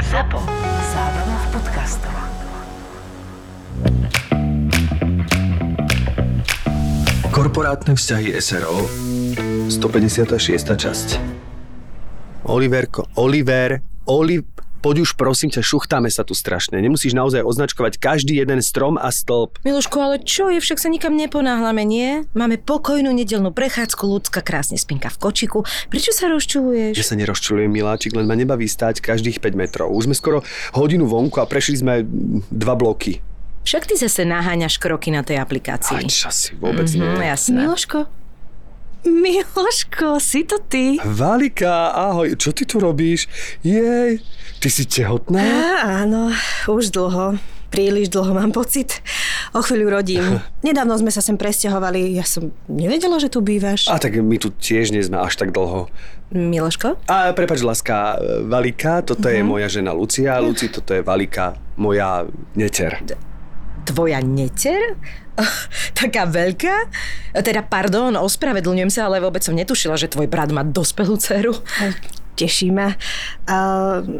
ZAPO. Zábrná v podcastov. Korporátne vzťahy SRO 156. časť Oliverko, Oliver, Oli, poď už prosím ťa, šuchtáme sa tu strašne. Nemusíš naozaj označkovať každý jeden strom a stĺp. Miloško, ale čo je, však sa nikam neponáhľame, nie? Máme pokojnú nedelnú prechádzku, ľudská krásne spinka v kočiku. Prečo sa rozčuluješ? Ja sa nerozčulujem, miláčik, len ma nebaví stáť každých 5 metrov. Už sme skoro hodinu vonku a prešli sme dva bloky. Však ty zase naháňaš kroky na tej aplikácii. Aj časy, vôbec Mhm, nie. jasné. Miloško? Miloško, si to ty? Valika, ahoj, čo ty tu robíš? Jej, ty si tehotná? Á, áno, už dlho. Príliš dlho mám pocit. O chvíľu rodím. Nedávno sme sa sem presťahovali. Ja som nevedela, že tu bývaš. A tak my tu tiež nie sme až tak dlho. Miloško? A prepač, láska, Valika, toto Mhm. je moja žena Lucia, Luci, toto je Valika, moja neter. Tvoja neter? Taká veľká? Teda pardon, ospravedlňujem sa, ale vôbec som netušila, že tvoj brat má dospelú dceru. Teší ma. A,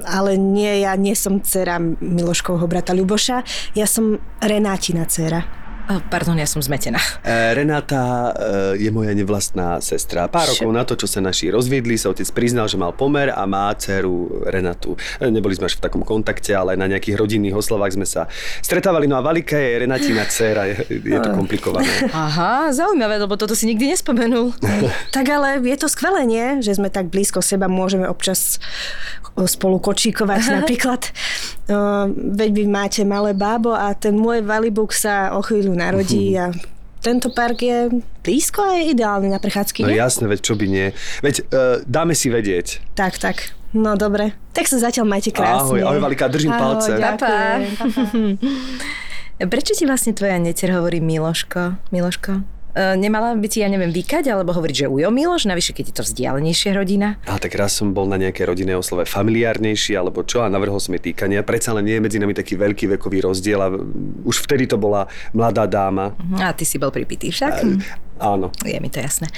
ale nie, ja nie som dcera Miloškovho brata Ľuboša. Ja som Renátina dcera. Oh, pardon, ja som zmetená. E, Renáta e, je moja nevlastná sestra. Pár Čo? rokov na to, čo sa naši rozviedli, sa otec priznal, že mal pomer a má dceru Renatu. Neboli sme až v takom kontakte, ale na nejakých rodinných oslavách sme sa stretávali. No a Valika je Renatina dcera, je, je to komplikované. Aha, zaujímavé, lebo toto si nikdy nespomenul. Tak ale je to skvelé, nie? Že sme tak blízko seba, môžeme občas spolu kočíkovať napríklad. Veď vy máte malé bábo a ten môj valibuk sa o chvíľu narodí a tento park je blízko a je ideálny na prechádzky, No nie? jasné, veď čo by nie. Veď e, dáme si vedieť. Tak, tak. No dobre. Tak sa zatiaľ majte Ahoj, krásne. ahoj, Valika, držím palce. Ďakujem. Prečo ti vlastne tvoja neter hovorí Miloško? Miloško? E, nemala by ti, ja neviem, vykať, alebo hovoriť, že ujo Miloš, navyše, keď je to vzdialenejšia rodina? A tak raz som bol na nejakej rodinnej oslove familiárnejší, alebo čo, a navrhol som jej týkanie. Predsa len nie je medzi nami taký veľký vekový rozdiel a už vtedy to bola mladá dáma. A ty si bol pripitý však? Áno. Je mi to jasné.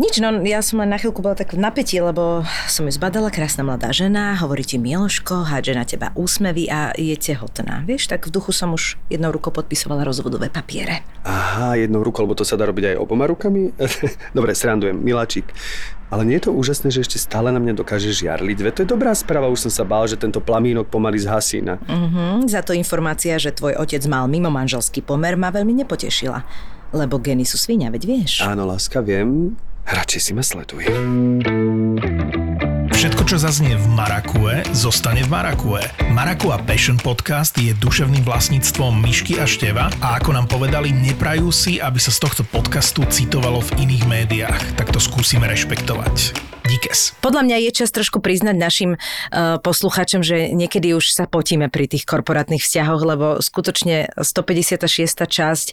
Nič, no ja som len na chvíľku bola tak v napätí, lebo som ju zbadala, krásna mladá žena, hovorí ti Miloško, hádže na teba úsmevy a je tehotná. Vieš, tak v duchu som už jednou rukou podpisovala rozvodové papiere. Aha, jednou rukou, lebo to sa dá robiť aj oboma rukami? Dobre, srandujem, miláčik. Ale nie je to úžasné, že ešte stále na mňa dokáže žiarliť? Veď to je dobrá správa, už som sa bál, že tento plamínok pomaly zhasína. Mhm, za to informácia, že tvoj otec mal mimo manželský pomer, ma veľmi nepotešila. Lebo geny sú svinia, veď vieš. Áno, láska, viem. Radšej si ma sleduj. Všetko, čo zaznie v Marakue, zostane v Marakue. Marakua Passion Podcast je duševným vlastníctvom Myšky a Števa a ako nám povedali, neprajú si, aby sa z tohto podcastu citovalo v iných médiách. Tak to skúsime rešpektovať. Díkes. Podľa mňa je čas trošku priznať našim uh, poslucháčom, že niekedy už sa potíme pri tých korporátnych vzťahoch, lebo skutočne 156. časť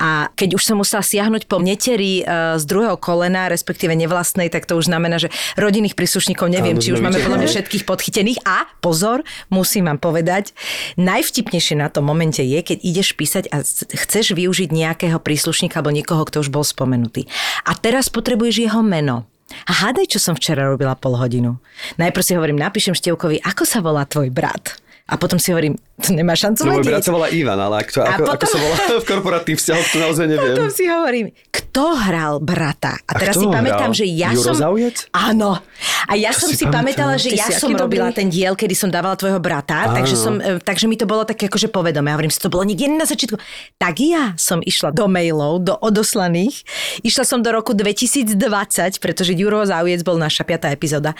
a keď už som musela siahnuť po neteri uh, z druhého kolena, respektíve nevlastnej, tak to už znamená, že rodinných príslušníkov neviem, Áno, či už máme podľa mňa všetkých podchytených. A pozor, musím vám povedať, najvtipnejšie na tom momente je, keď ideš písať a chceš využiť nejakého príslušníka alebo niekoho, kto už bol spomenutý. A teraz potrebuješ jeho meno. A hádaj, čo som včera robila pol hodinu. Najprv si hovorím, napíšem Števkovi, ako sa volá tvoj brat. A potom si hovorím, to nemá šancu No, môj vedieť. brat sa volá Ivan, ale ako, to, A ako, ako potom- sa volá v korporátnych vzťahoch, to naozaj neviem. Potom si hovorím, kto hral brata? A A teraz si pamätám, hral? že ja Juro som... Zaujec? Áno. A ja To som si pamätala, že Ty ja som robila dobrý. ten diel, kedy som dávala tvojho brata, takže, som, e, takže mi to bolo také akože povedomé. Ja hovorím si, to bolo niekde na začiatku. Tak ja som išla do mailov, do odoslaných. Išla som do roku 2020, pretože Juro Zaujec bol naša piatá epizóda.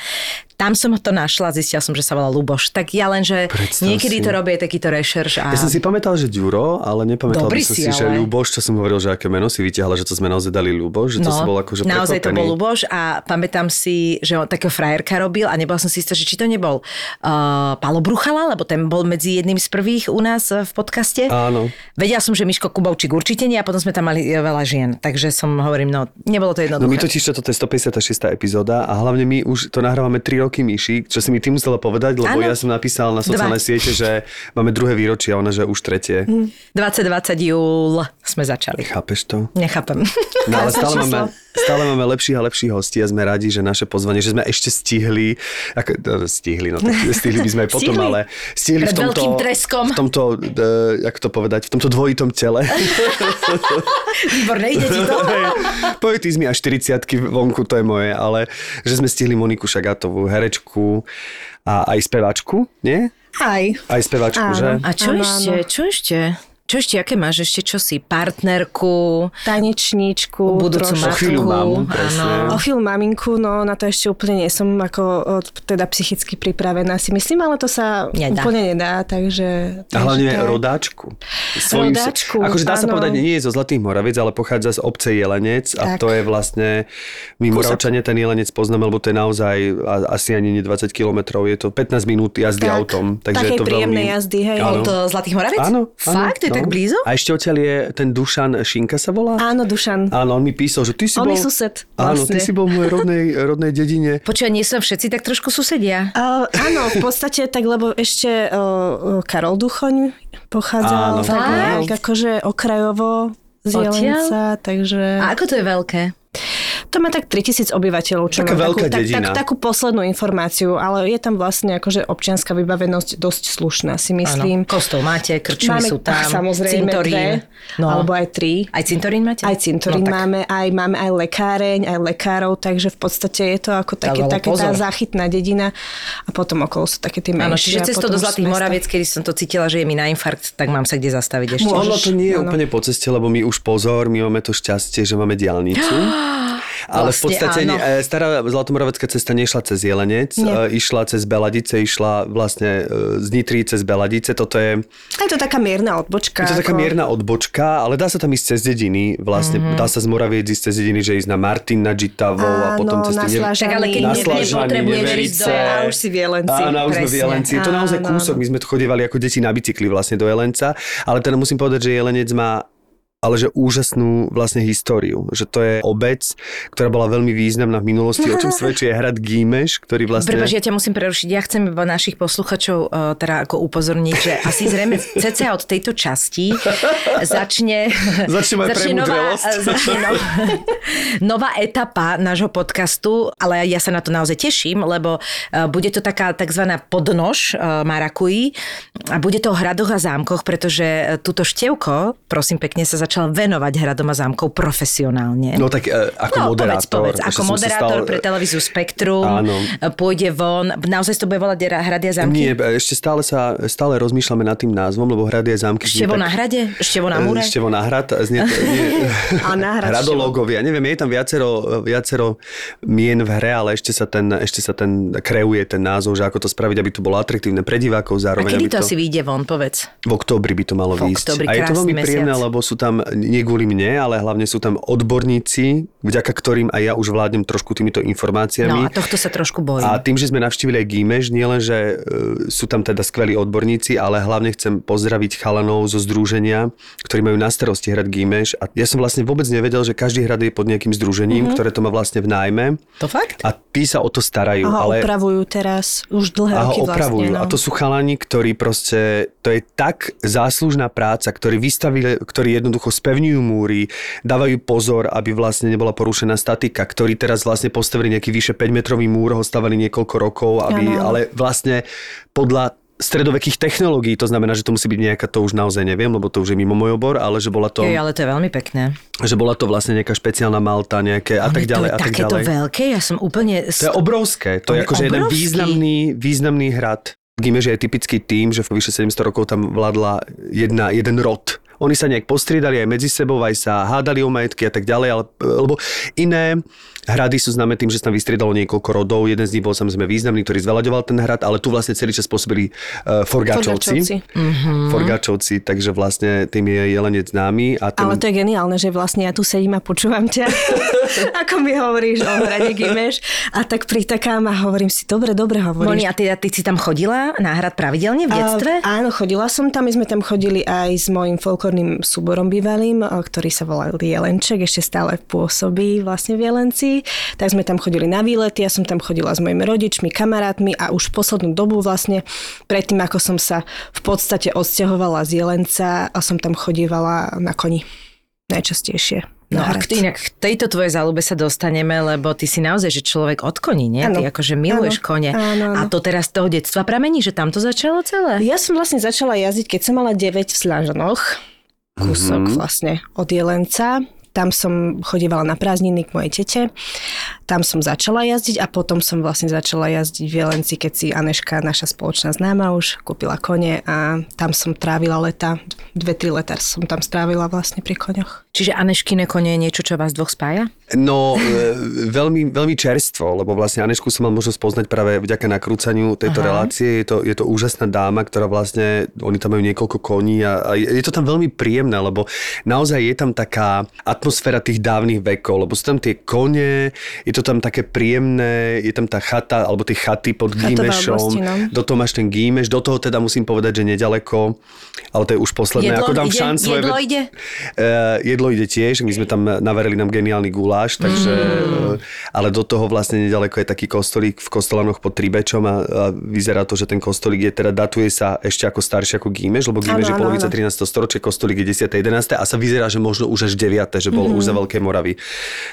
Tam som to našla, zistila som, že sa volá Luboš. Tak ja len, že Predstav niekedy si. to robí takýto rešerš. A... Ja som si pamätal, že Ďuro, ale nepamätal Dobrý by som si, si, že ale. Ľuboš, čo som hovoril, že aké meno si vytiahla, že to sme naozaj dali Ľuboš, že to som bol akože No, naozaj to prekvapený. bol Luboš a pamätám si, že on takého frajerka robil a nebola som si istá, že či to nebol uh, Palo Bruchala, lebo ten bol medzi jedným z prvých u nás eh, v podcaste. Áno. Vedela som, že Miško Kubovčík určite nie a potom sme tam mali eh, veľa žien, takže som hovorím, no nebolo to No my jednoduché. totiž toto je 156. epizóda a hlavne my už to nahrávame 3 roky, Myši, čo si mi ty musela povedať, lebo Áno. ja som napísal na sociálne Dva. siete, že máme druhé výročie, a ona, že už tretie. 2020 júl sme začali. Chápeš to? Nechápem. No ale stále máme, stále máme lepších a lepších hostí a sme radi, že naše pozvanie, že sme ešte stihli, ako, no, stihli, no tak stihli by sme aj potom, Stihli. ale stihli v tomto, v tomto, uh, jak to povedať, v tomto dvojitom tele. Výborné, ide ti to? Poetizmy a 40 vonku, to je moje, ale že sme stihli Moniku Šagátovú, herečku a aj speváčku, nie? Aj. Aj speváčku, Áno. že? A čo Áno, ešte? Čo ešte? Čo ešte, aké máš ešte, čo si? Partnerku, Tanečníčku. budúcu trošku. O chvíľu matku. mamu, presne. O chvíľu maminku, no na to ešte úplne nie som ako teda psychicky pripravená si myslím, ale to sa Nedá. úplne nedá, takže... A takže hlavne to rodáčku. Rodáčku, akože dá sa povedať, nie je zo Zlatých Moraviec, ale pochádza z obce Jelenec a Tak. to je vlastne, my Moravčania ten Jelenec poznáme, lebo to je naozaj a- asi ani nie 20 kilometrov, je to 15 minút jazdy Tak. autom. Takže Takej je to príjemnej veľmi... jazdy, hej. Áno. od eh, Zlatých Moraviec? Áno, áno. Fakt? To je no. Tak blízo? A ešte odtiaľ je ten Dušan Šinka sa volá? Áno, Dušan. Áno, on mi písal, že ty si On bol... je sused, Áno, ty vlastne. si bol v mojej rodnej, rodnej dedine. Počúva, nie sú všetci tak trošku susedia. Uh, áno, v podstate tak, lebo ešte uh, Karol Duchoň pochádzal Áno. tak nejak akože okrajovo z? Jelenca, takže... A ako to je veľké? To má tak 3000 obyvateľov, čo Taká mám veľká takú, tak, dedina. tak, takú poslednú informáciu, ale je tam vlastne akože občianská vybavenosť dosť slušná, si myslím. Áno. Kostol máte, krčmy sú tam, samozrejme cintorín. dve, alebo aj tri. Aj cintorín máte? Aj cintorín no, tak. máme, aj máme aj lekáreň, aj lekárov, takže v podstate je to ako také, ale také tá záchytná dedina a potom okolo sú také tie menšie. Áno, čiže cestou do Zlatých. Moraviec, kedy som to cítila, že je mi na infarkt, tak mám sa kde zastaviť ešte. Môžeš. Ono to nie je áno. úplne po ceste, lebo my už pozor, my máme to šťastie, že máme diálnicu. Ale v Vlastne podstate áno. e, stará Zlatomoravecká cesta nešla cez Jelenec, Nie. e, išla cez Beladice, išla vlastne e, z Nitry cez Beladice. Toto je, A je to taká mierna odbočka. je to taká ako- mierna odbočka, ale dá sa tam ísť cez dediny. Vlastne Mhm. dá sa z Moraviec ísť cez dediny, že ísť na Martin, na Žitavo a potom cez na tie... Tak ale keď nepotrebuješ ísť do... A už si v Jelenci. Áno, už sme v. Jelenci. Je to naozaj kúsok. My sme tu chodievali ako deti na bicykli vlastne do Jelenca. Ale teda musím povedať, že Jelenec má ale že úžasnú vlastne históriu. Že to je obec, ktorá bola veľmi významná v minulosti, o čom svedčí aj hrad Gímeš, ktorý vlastne... Prepač, ja ťa musím prerušiť. Ja chcem iba našich posluchačov uh, teda ako upozorniť, že asi zrejme cca od tejto časti začne, Začne moja nová, premudrelosť. začne no, nová etapa nášho podcastu, ale ja sa na to naozaj teším, lebo uh, bude to taká tzv. podnož uh, Marakuji a bude to o hradoch a zámkoch, pretože túto števko, prosím pekne, sa začala venovať hradom a zámkov profesionálne. No tak e, ako moderátor. Povedz, povedz. Ako moderátor stal- pre televíziu Spektrum. Áno. Pôjde von. Naozaj to bude volať Ra- Hrady a zámky? Nie, e, ešte stále sa, stále rozmýšľame nad tým názvom, lebo hrady a zámky... Števo tak- na hrade? Števo na múre? Števo na hrad, znie to, nie, A na hrad hradológovia. Neviem, je tam viacero, viacero mien v hre, ale ešte sa ten, ešte sa ten kreuje ten názov, že ako to spraviť, aby to bolo atraktívne pre divákov, A zároveň kedy aby to asi vyjde von, povedz? v októbri by to malo V výjsť. a je to veľmi príjemné, lebo sú tam, nie kvôli mne, ale hlavne sú tam odborníci, vďaka ktorým aj ja už vládnem trošku týmito informáciami. No a tohto sa trošku bojím. A tým, že sme navštívili aj Gímeš, nielen, že e, sú tam teda skvelí odborníci, ale hlavne chcem pozdraviť chalanov zo združenia, ktorí majú na starosti hrad Gímeš. A ja som vlastne vôbec nevedel, že každý hrad je pod nejakým združením, mm-hmm. ktoré to má vlastne v nájme. To fakt? A tí sa o to starajú. A ho ale... opravujú teraz už dlhé A roky ho opravujú. vlastne. No. A to sú chalani, ktorí proste, to je tak záslužná práca, ktorí vystavili, ktorí jednoducho spevňujú múry, dávajú pozor, aby vlastne nebola porušená statika, ktorí teraz vlastne postavili nejaký vyše 5 metrový múr, ho stavali niekoľko rokov, aby, Áno. ale vlastne podľa stredovekých technológií, to znamená, že to musí byť nejaká, to už naozaj neviem, lebo to už je mimo môj obor, ale že bola to, Jej, ale to je veľmi pekné. že bola to vlastne nejaká špeciálna malta, nejaké a tak ďalej to je a tak takéto ďalej. veľké, ja som úplne... To je obrovské. To On je je akože jeden významný, významný hrad. Gimež je typický tým, že vyše 700 rokov tam vládla jedna, jeden rod. Oni sa nejak postriedali aj medzi sebou, aj sa hádali o majetky a tak ďalej, ale, lebo iné hrady sú známe tým, že sa tam vystriedalo niekoľko rodov. Jeden z nich bol samozrejme významný, ktorý zveľaďoval ten hrad, ale tu vlastne celý čas pôsobili uh, Forgáčovci. Forgáčovci. Mhm. Forgáčovci, takže vlastne tým je Jelenec známy. A ten... Ale to je geniálne, že vlastne ja tu sedím a počúvam ťa, ako mi hovoríš o hrade Gimeš a tak pritakám a hovorím si, dobre, dobre Moni, hovoríš. a ty, ty si tam chodila na hrad pravidelne v detstve? A, áno, chodila som tam, my sme tam chodili aj s mojim folklórnym folklórnym súborom bývalým, e, ktorý sa volal Jelenček, ešte stále pôsobí vlastne v Jelencii. Tak sme tam chodili na výlety, ja som tam chodila s mojimi rodičmi, kamarátmi a už poslednú dobu vlastne predtým, ako som sa v podstate odsťahovala z Jelenca a som tam chodívala na koni najčastejšie. No a k, inak k tejto tvojej záľube sa dostaneme, lebo ty si naozaj, že človek od koní, nie? Ty Áno. akože miluješ Áno. kone. Áno, áno. A to teraz z toho detstva pramení, že tam to začalo celé? Ja som vlastne začala jazdiť, keď som mala 9 v Slažanoch. Kúsok mm-hmm. vlastne od Jelenca. Tam som chodívala na prázdniny k mojej tete. Tam som začala jazdiť a potom som vlastne začala jazdiť v Jelenci, keď si Aneška, naša spoločná známa už, kúpila kone a tam som trávila leta. Dve, tri leta som tam strávila vlastne pri koňoch. Čiže Aneškine kone je niečo, čo vás dvoch spája? No, e, veľmi, veľmi čerstvo, lebo vlastne Anešku som mal možnosť poznať práve vďaka nakrúcaniu tejto Aha. relácie. Je to, je to úžasná dáma, ktorá vlastne, oni tam majú niekoľko koní a, a je to tam veľmi príjemné, lebo naozaj je tam taká atmosféra tých dávnych vekov, lebo sú tam tie kone, je to tam také príjemné, je tam tá chata, alebo tie chaty pod Gímešom, no. do toho máš ten Gímeš, do toho teda musím povedať, že nedaleko, ale to je už posledné, Jedlo ako dám ide? šanc svoje Jedlo ve- ide? Uh, jedlo ide tiež, my sme tam navarili nám geniálny guláš, takže, mm. ale do toho vlastne nedaleko je taký kostolík v Kostolanoch pod Tribečom a, a vyzerá to, že ten kostolík je teda datuje sa ešte ako starší ako Gímeš, lebo Gímeš je polovica áno. 13. storočie, kostolík je 10. 11. a sa vyzerá, že možno už až 9. že bol mm. už za Veľkej Moravy.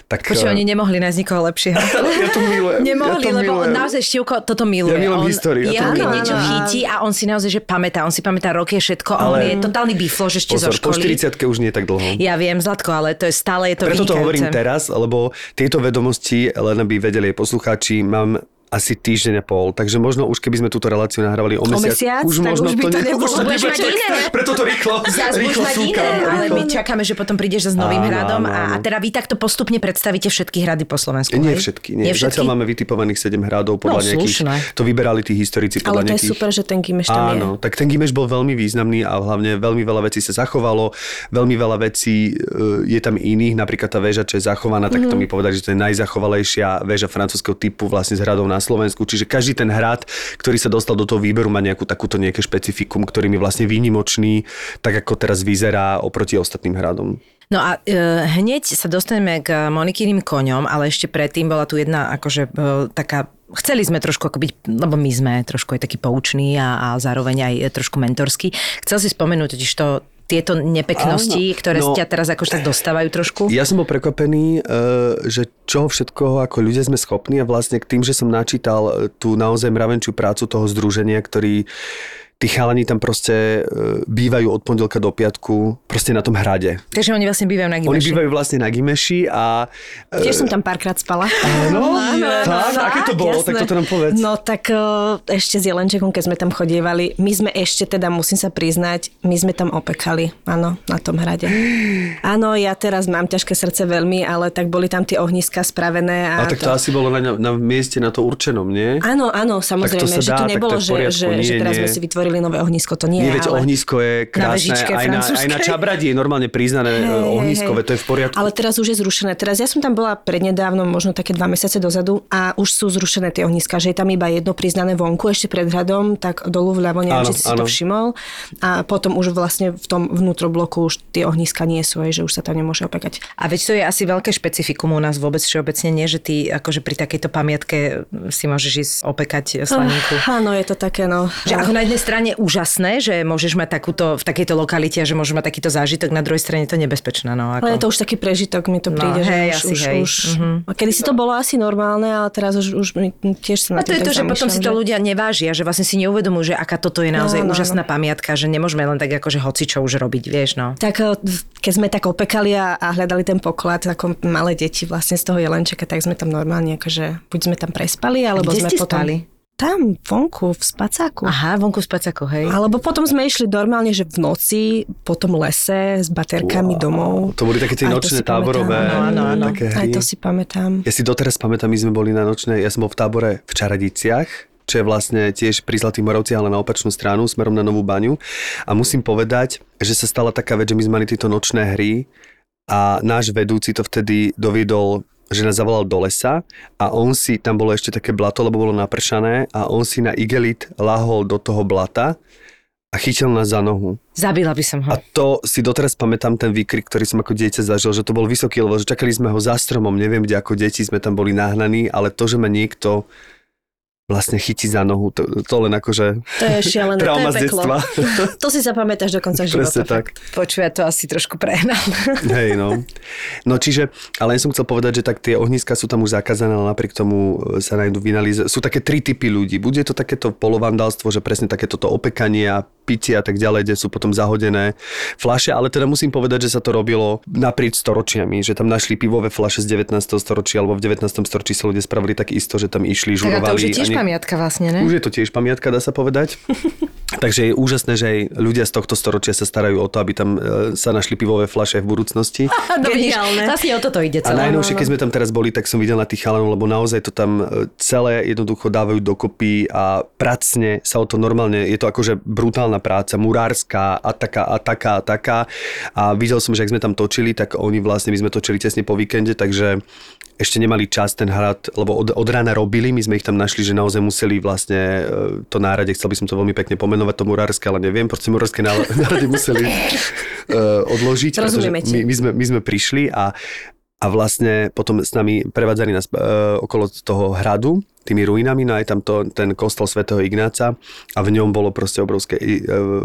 Tak, Počuj, eh, oni nemohli nájsť nikoho lepšieho. ja to milujem. Nemohli, ja to lebo on milujem. naozaj Števko toto miluje. Ja milujem históriu, ja to keď milujem. niečo chytí a on si naozaj, že pamätá. On si pamätá roky všetko a on Ale- je totálny biflož ešte zo Pozor, po školy. 40 už nie je tak dlho. Ja viem, Zlatko, ale to je stále je to Preto to vynikajúce. hovorím teraz, lebo tieto vedomosti, len aby vedeli poslucháči, mám asi týždeň a pol, takže možno už keby sme túto reláciu nahrávali o mesiac, mesiac, už tak možno už by to ne- nebolo. už to nebude mať tak- iné. Preto to rýchlo, Zas rýchlo mať iné, súkam. ale my čakáme, že potom prídeš s novým Áno, hradom áno, a, a áno. teda vy takto postupne predstavíte všetky hrady po Slovensku, Nie hej? všetky, nie. Zatiaľ máme vytipovaných 7 hradov podľa No, nejakých, slušné. to vyberali tí historici podľa Ale to je nejakých... super, že ten Gimeš tam Áno, je. tak ten Gimeš bol veľmi významný a hlavne veľmi veľa vecí sa zachovalo, veľmi veľa vecí e, je tam iných, napríklad tá väža, čo je zachovaná, tak Mhm. to mi povedali, že to je najzachovalejšia väža francúzského typu vlastne s hradov na Slovensku, čiže každý ten hrad, ktorý sa dostal do toho výberu, má nejakú takúto nejaké špecifikum, ktorým je vlastne výnimočný, tak ako teraz vyzerá oproti ostatným hradom. No a e, hneď sa dostaneme k Monikyným koňom, ale ešte predtým bola tu jedna akože e, taká Chceli sme trošku ako byť, lebo my sme trošku aj taký pouční a, a zároveň aj trošku mentorský. Chcel si spomenúť totiž to, tieto nepeknosti, Áno. ktoré No. ťa teraz akože tak dostávajú trošku. Ja som bol prekvapený, e, že čoho všetkoho ako ľudia sme schopní a vlastne k tým, že som načítal e, tú naozaj mravenčiu prácu toho združenia, ktorý tí chalani tam proste e, bývajú od pondelka do piatku proste na tom hrade. Takže oni vlastne bývajú na Oni Gimeši. bývajú vlastne na Gimeši a... e, Tiež som tam párkrát spala. Áno, tak, aké to bolo, jasné. tak toto nám povedz. No tak o, ešte s Jelenčekom, keď sme tam chodievali, my sme ešte teda, musím sa priznať, my sme tam opekali, áno, na tom hrade. Áno, ja teraz mám ťažké srdce veľmi, ale tak boli tam tie ohniska spravené. A A tak to asi bolo na, na mieste na to určenom, nie? Áno, áno, samozrejme, sa že dá, to tak to nebolo, že, poriadku, že, že nie, teraz nie. sme si vytvorili nové ohnisko, to nie, Nie, veď ale... ohnisko je krásne, vežičke aj na, aj na. Čabradi je normálne priznané Hej, e, hej, ohnisko, hej. veď to je v poriadku. Ale teraz už je zrušené. Teraz ja som tam bola prednedávno, možno také dva mesiace dozadu a už sú zrušené tie ohniska, že je tam iba jedno priznané vonku, ešte pred hradom, tak dolu vľavo, neviem, Áno, či si si to áno. všimol. A potom už vlastne v tom vnútrobloku už tie ohniska nie sú, aj, že už sa tam nemôže opekať. A veď to je asi veľké špecifikum u nás vôbec všeobecne, nie, že ty akože pri takejto pamiatke si môžeš ísť opekať slaninku. Ah, áno, je to také, no. Že ako na jednej strane úžasné, že môžeš mať takúto, v takejto lokalite, že môžeš mať takýto zážitok, na druhej strane to nebezpečné. No, ako. Ale je to už taký prežitok, mi to No, príde, hej, že už, asi už, hej. už Mhm. a kedy si to bolo asi normálne, ale teraz už, už tiež sa na A to je to, že potom si to ľudia nevážia, že vlastne si neuvedomujú, že aká toto je naozaj Áno, áno. úžasná pamiatka, že nemôžeme len tak akože hoci čo už robiť, vieš, no. Tak eh, keď sme tak opekali a, a hľadali ten poklad, ako malé deti vlastne z toho jelenčeka, tak sme tam normálne akože, buď sme tam prespali, alebo Kde sme potom... spali? Tam, vonku, v spacáku. Aha, vonku z pacaku, hej. Alebo potom sme išli normálne, že v noci po tom lese s baterkami domov. To boli také tie Aj nočné táborové Áno, áno, áno. také Aj hry. to si pamätám. Ja si doteraz pamätám, my sme boli na nočnej, ja som bol v tábore v Čaradiciach, čo je vlastne tiež pri Zlatých Moravciach, ale na opačnú stranu, smerom na Novú baňu. A musím povedať, že sa stala taká vec, že my sme mali tieto nočné hry a náš vedúci to vtedy doviedol že nás zavolal do lesa a on si, tam bolo ešte také blato, lebo bolo napršané a on si na igelit lahol do toho blata a chytil nás za nohu. Zabila by som ho. A to si doteraz pamätám ten výkrik, ktorý som ako dieťa zažil, že to bol vysoký, lebo že čakali sme ho za stromom, neviem kde ako deti sme tam boli nahnaní, ale to, že ma niekto vlastne chytí za nohu, to, to len akože To je šialené, to trauma je z peklo. detstva. To si zapamätáš do konca života. Presne tak. Počuja, to asi trošku prehnal. Hej, no. No čiže, ale ja som chcel povedať, že tak tie ohniska sú tam už zakázané, ale napriek tomu e, sa nájdú vynalíze. Sú také tri typy ľudí. Bude to takéto polovandálstvo, že presne takéto to opekanie a pitie a tak ďalej, kde sú potom zahodené flaše, ale teda musím povedať, že sa to robilo naprieč storočiami, že tam našli pivové flaše z 19. storočia alebo v 19. storočí sa ľudia spravili tak isto, že tam išli, Tak a žurovali. to už je tiež pamiatka vlastne, ne? už je to tiež pamiatka, dá sa povedať. Takže je úžasné, že aj ľudia z tohto storočia sa starajú o to, aby tam e, sa našli pivové flaše v budúcnosti. No Geniálne. zase o toto ide A celé. najnovšie, keď sme tam teraz boli, tak som videl na tých chalanov, lebo naozaj to tam e, celé jednoducho dávajú dokopy a pracne sa o to normálne, je to akože brutálna práca, murárska a taká a taká a taká. A videl som, že ak sme tam točili, tak oni vlastne, my sme točili tesne po víkende, takže ešte nemali čas ten hrad, lebo od, od rána robili, my sme ich tam našli, že naozaj museli vlastne e, to nárade, chcel by som to veľmi pekne pomenovať, to murárske, ale neviem, proste murárske ná- nárade museli uh, odložiť, Rozumieme my, my, sme, my sme prišli a, a vlastne potom s nami prevádzali nás uh, okolo toho hradu, tými ruinami, no aj tam to, ten kostol svätého Ignáca a v ňom bolo proste obrovské uh,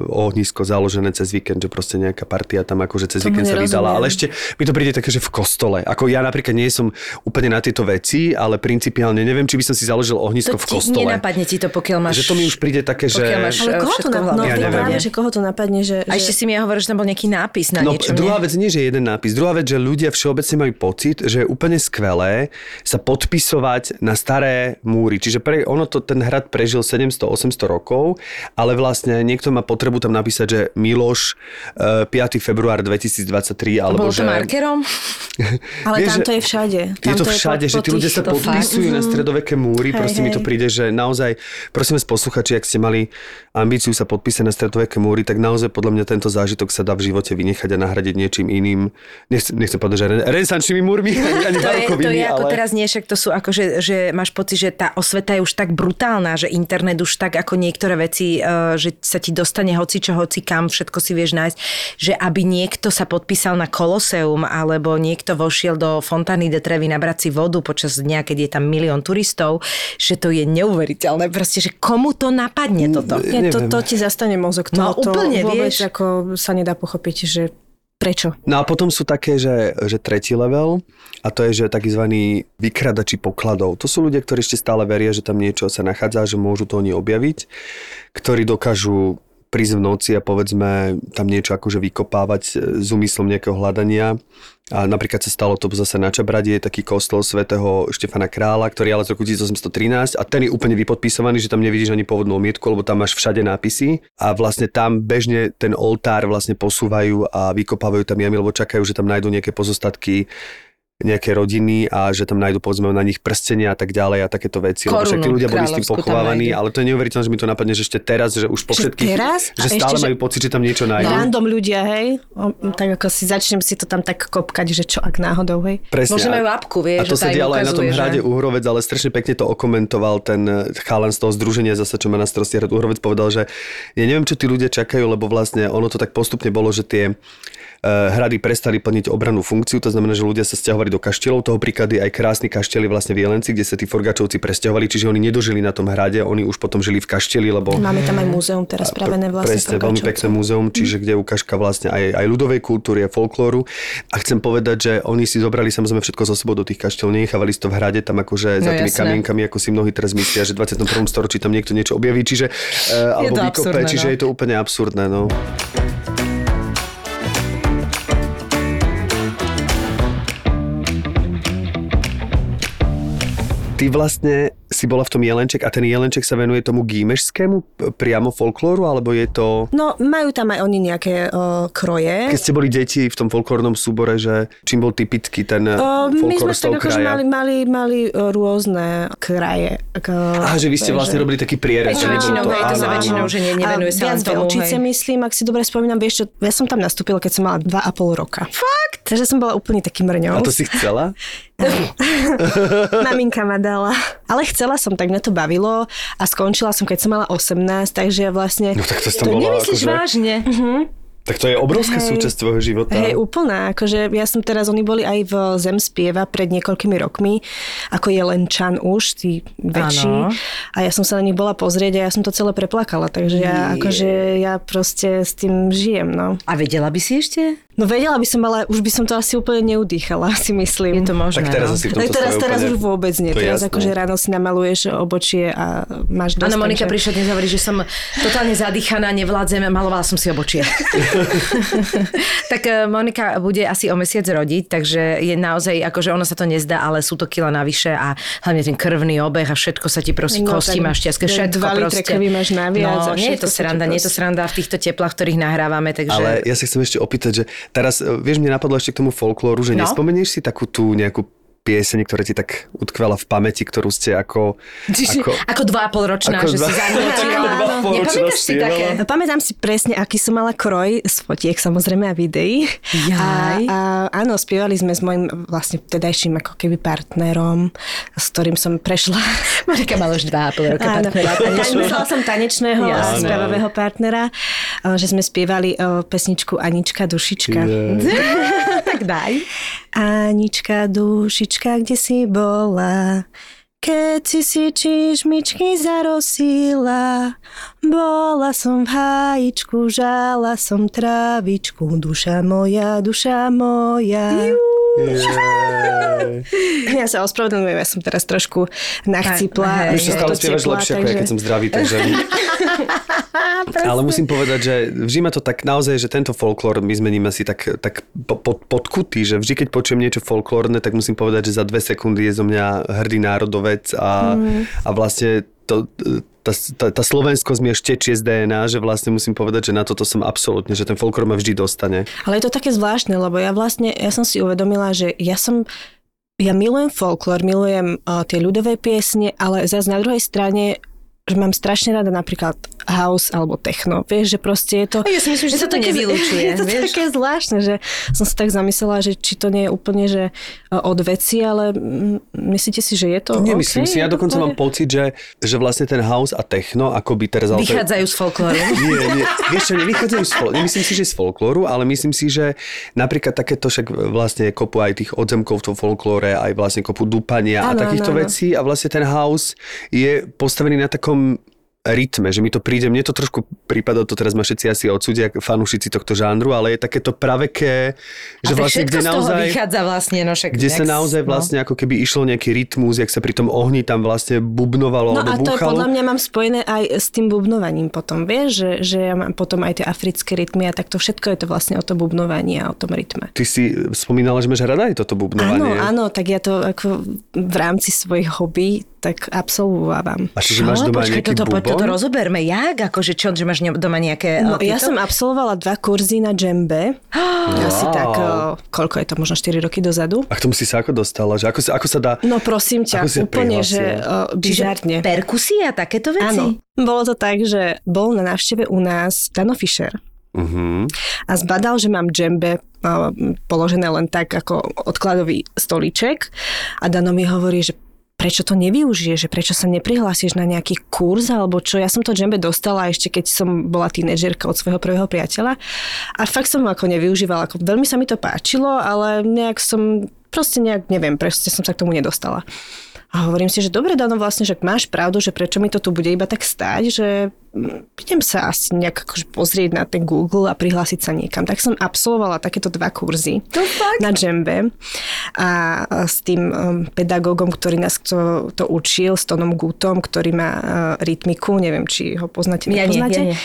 ohnisko založené cez víkend, že proste nejaká partia tam akože cez Tomu víkend sa vydala, ale ešte mi to príde také, že v kostole. Ako ja napríklad nie som úplne na tieto veci, ale principiálne neviem, či by som si založil ohnisko To v kostole. nenapadne ti to, pokiaľ máš... Že to mi už príde také, že... Máš- Ale koho to napadne? No, Ja práve, že koho to napadne, že... A ešte že... si mi ja hovoril, že tam bol nejaký nápis na No, niečom. druhá nie? vec nie, že jeden nápis. Druhá vec, že ľudia všeobecne majú pocit, že je úplne skvelé sa podpisovať na staré múry. Čiže pre, ono to, ten hrad prežil 700-800 rokov, ale vlastne niekto má potrebu tam napísať, že Miloš e, 5. február 2023, alebo Bolo že... to markerom? Ale Vieš, tam to je všade. Je Tam to všade, po- že tí ľudia sa to podpisujú na stredoveké múry. Hej, Proste mi to hej. príde, že naozaj, prosím vás posluchači, ak ste mali ambíciu sa podpísať na stredoveké múry, tak naozaj podľa mňa tento zážitok sa dá v živote vynechať a nahradiť niečím iným. Nechcem, nechcem povedať, že re- renesančnými múrmi, ani, ani To je, to je ako ale... teraz nie, však to sú ako, že, že máš pocit, že tá osveta je už tak brutálna, že internet už tak ako niektoré veci, eh, že sa ti dostane hoci čo, hoci kam, všetko si vieš nájsť, že aby niekto sa podpísal na Koloseum alebo niekto vošiel do Fontány de Trevi nabrať si vodu počas dňa, keď je tam milión turistov, že to je neuveriteľné. Proste, že komu to napadne toto? Nie, to, to ti zastane mozog. To, No, to úplne, vôbec vieš. ako sa nedá pochopiť, že prečo. No a potom sú také, že, že tretí level a to je, že takzvaní vykradači pokladov. To sú ľudia, ktorí ešte stále veria, že tam niečo sa nachádza, že môžu to oni objaviť, ktorí dokážu prísť v noci a povedzme tam niečo akože vykopávať e, s úmyslom nejakého hľadania. A napríklad sa stalo to zase na Čabrade, je taký kostol svätého Štefana Krála, ktorý je ale z roku 1813 a ten je úplne vypodpísovaný, že tam nevidíš ani pôvodnú omietku, lebo tam máš všade nápisy a vlastne tam bežne ten oltár vlastne posúvajú a vykopávajú tam jamy, lebo čakajú, že tam nájdú nejaké pozostatky nejaké rodiny a že tam nájdú povedzme na nich prstenia a tak ďalej a takéto veci. lebo však tí Korunu ľudia boli s tým pochovávaní, ale to je neuveriteľné, že mi to napadne, že ešte teraz, že už po Že všetkých, teraz? A že ešte, stále že- majú pocit, že tam niečo nájdú. Random ľudia, hej? O, tak ako si začnem si to tam tak kopkať, že čo ak náhodou, hej? Presne. Možno majú apku, vieš, A to že sa dialo aj na tom že- hrade Uhrovec, ale strašne pekne to okomentoval ten eh, chalan z toho združenia zase, čo má na starosti hrad Uhrovec, povedal, že ja neviem, čo tí ľudia čakajú, lebo vlastne ono to tak postupne bolo, že tie hrady prestali plniť obranú funkciu, to znamená, že ľudia sa stiahovali do kaštielov, toho príklad je aj krásny kaštieli vlastne v Jelenci, kde sa tí forgačovci presťahovali, čiže oni nedožili na tom hrade, oni už potom žili v kaštieli, lebo Máme tam aj múzeum teraz spravené vlastne. Presne, veľmi pekné múzeum, čiže kde je ukážka vlastne aj, aj ľudovej kultúry a folklóru. A chcem povedať, že oni si zobrali samozrejme všetko zo sebou do tých kaštieľov, nenechávali si to v hrade, tam akože za No tými jasné. kamienkami, ako si mnohí teraz myslia, že v 21. storočí tam niekto niečo objaví, čiže, uh, alebo to vykope, absurdné, čiže no. je to úplne absurdné. No. Ty vlastne si bola v tom jelenček a ten jelenček sa venuje tomu gímešskému priamo folklóru, alebo je to... No, majú tam aj oni nejaké o, kroje. Keď ste boli deti v tom folklórnom súbore, že čím bol typický ten O, my sme z toho tak akože kraja? mali, mali, mali rôzne kraje. K, Aha, že vy ste vlastne robili taký prierez. To že nebolo väčšinou, hej, to áno, väčšinou, áno. že ne, nevenuje a sa viac tomu, hej. myslím, ak si dobre spomínam, vieš čo, ja som tam nastúpila, keď som mala 2,5 roka. Fakt? Takže som bola úplne taký A mrňou. to si chcela? Maminka ma dala. Ale chcela som, tak mňa to bavilo a skončila som, keď som mala 18, takže ja vlastne... No tak to To nemyslíš akože... vážne? Tak to je obrovská Hej. súčasť tvojho života. Hej, úplná. Akože ja som teraz, oni boli aj v Zem spieva pred niekoľkými rokmi, ako je len Čan už, tí väčší. Áno. A ja som sa na nich bola pozrieť a ja som to celé preplakala. Takže ja, akože ja proste s tým žijem, no. A vedela by si ešte? No vedela by som, ale už by som to asi úplne neudýchala, si myslím. Je to možné. Tak teraz no. asi v tomto teraz, teraz úplne- už vôbec nie. To Teraz jasné. akože ráno si namaluješ obočie a máš dosť. Áno, Monika takže- prišla dnes hovorí, že som totálne zadýchaná, nevládzem, malovala som si obočie. tak eh, Monika bude asi o mesiac rodiť, takže je naozaj, akože ono sa to nezdá, ale sú to kila navyše a hlavne ten krvný obeh a všetko sa ti prosí, No, kosti máš ťažké, všetko dva proste. krvi máš naviac no, a nie je to sranda, nie je to sranda v týchto teplách, ktorých nahrávame, takže... Ale ja sa chcem ešte opýtať, že teraz, e, vieš, mne napadlo ešte k tomu folklóru, že No. nespomenieš si takú tú nejakú pieseň, ktorá ti tak utkvela v pamäti, ktorú ste ako... Čiže, ako, ako dva a pol ročná, ako že dva- si zanietila. ako dva a pol ročná Nepamätáš si spievala? také? No, pamätám si presne, aký som mala kroj z fotiek, samozrejme a videí. Jaj. A, a áno, spievali sme s mojim vlastne vtedajším ako keby partnerom, s ktorým som prešla. Monika mala už dva a pol roka Áno, partnera myslela som tanečného a spievavého partnera, a že sme spievali o, pesničku Anička Dušička. Tak daj. Anička Dušička, kde si bola? Keď si si čižmičky zarosila, bola som v hájičku, žala som trávičku, duša moja, duša moja. Ja sa ospravedlňujem, ja som teraz trošku nachcipla. Sa stále spievaš lepšie, ako ja, keď takže- som zdravý, takže... Ale musím povedať, že vždy ma to tak naozaj, že tento folklór my zmeníme si tak, tak po- pod, podkutý, že vždy, keď počujem niečo folklórne, tak musím povedať, že za dve sekundy je zo mňa hrdý národovec a, Mm. a vlastne to, tá, tá, tá slovenskosť mi ešte tečie z DNA, že vlastne musím povedať, že na toto som absolútne, že ten folklór ma vždy dostane. Ale je to také zvláštne, lebo ja vlastne, ja som si uvedomila, že ja som ja milujem folklór, milujem uh, tie ľudové piesne, ale zase na druhej strane že mám strašne rada napríklad house alebo techno. Vieš, že proste je to... Ja si myslím, že je sa to nevylučuje, Je to vieš? také zvláštne, že som sa tak zamyslela, že či to nie je úplne že uh, od veci, ale myslíte si, že je to Nemyslím OK? si, ja Je to dokonca mám pocit, že, že vlastne ten house a techno, akoby teraz... to Vychádzajú z folklóru. Nie, nie. Vieš čo, nevychádzajú z folklóru. Nemyslím si, že z folklóru, ale myslím si, že napríklad takéto však vlastne kopu aj tých odzemkov v tom folklóre, aj vlastne kopu dupania a Áno, takýchto áno. vecí a vlastne ten house je postavený na takom rytme, že mi to príde, mne to trošku prípada, to teraz ma všetci asi odsúdia, fanúšici tohto žánru, ale je takéto praveké, že a vlastne, všetko kde z toho naozaj... vychádza vlastne, no však... Kde sa naozaj no. vlastne ako keby išlo nejaký rytmus, jak sa pri tom ohni tam vlastne bubnovalo No alebo a to búchalo. podľa mňa mám spojené aj s tým bubnovaním potom, vieš, že, že ja mám potom aj tie africké rytmy a tak to všetko je to vlastne o to bubnovanie a o tom rytme. Ty si spomínala, že máš rada aj toto Áno, bubnovanie. áno, tak ja to ako v rámci svojich hobby tak absolvovávam. A čiže máš doma počkaj, nejaký toto, toto bubon? rozoberme. Jak? Akože čo, že máš doma nejaké... No, eh, ja som absolvovala dva kurzy na džembe. Asi tak, o, koľko je to, možno 4 roky dozadu. A k tomu si sa ako dostala? Že ako, sa, ako sa dá... No prosím ťa, úplne, že Čiže bizarne. perkusia, takéto veci? Áno. Bolo to tak, že bol na návšteve u nás Dano Fischer Uh-huh. a zbadal, že mám džembe položené len tak ako odkladový stolíček a Dano mi hovorí, že prečo to nevyužiješ, že prečo sa neprihlásiš na nejaký kurz alebo čo. Ja som to džembe dostala ešte keď som bola tínedžerka od svojho prvého priateľa a fakt som ako nevyužívala. Ako veľmi sa mi to páčilo, ale nejak som, proste nejak, neviem, proste som sa k tomu nedostala. A hovorím si, že dobre, Dano, vlastne, že máš pravdu, že prečo mi to tu bude iba tak stáť, že mm, idem sa asi nejak akože pozrieť na ten Google a prihlásiť sa niekam. Tak som absolvovala takéto dva kurzy na džembe a s tým um, pedagógom, ktorý nás to, to učil, s Tonom Gutom, ktorý má uh, rytmiku, neviem, či ho poznáte, Ja nie, nepoznáte. ja nie.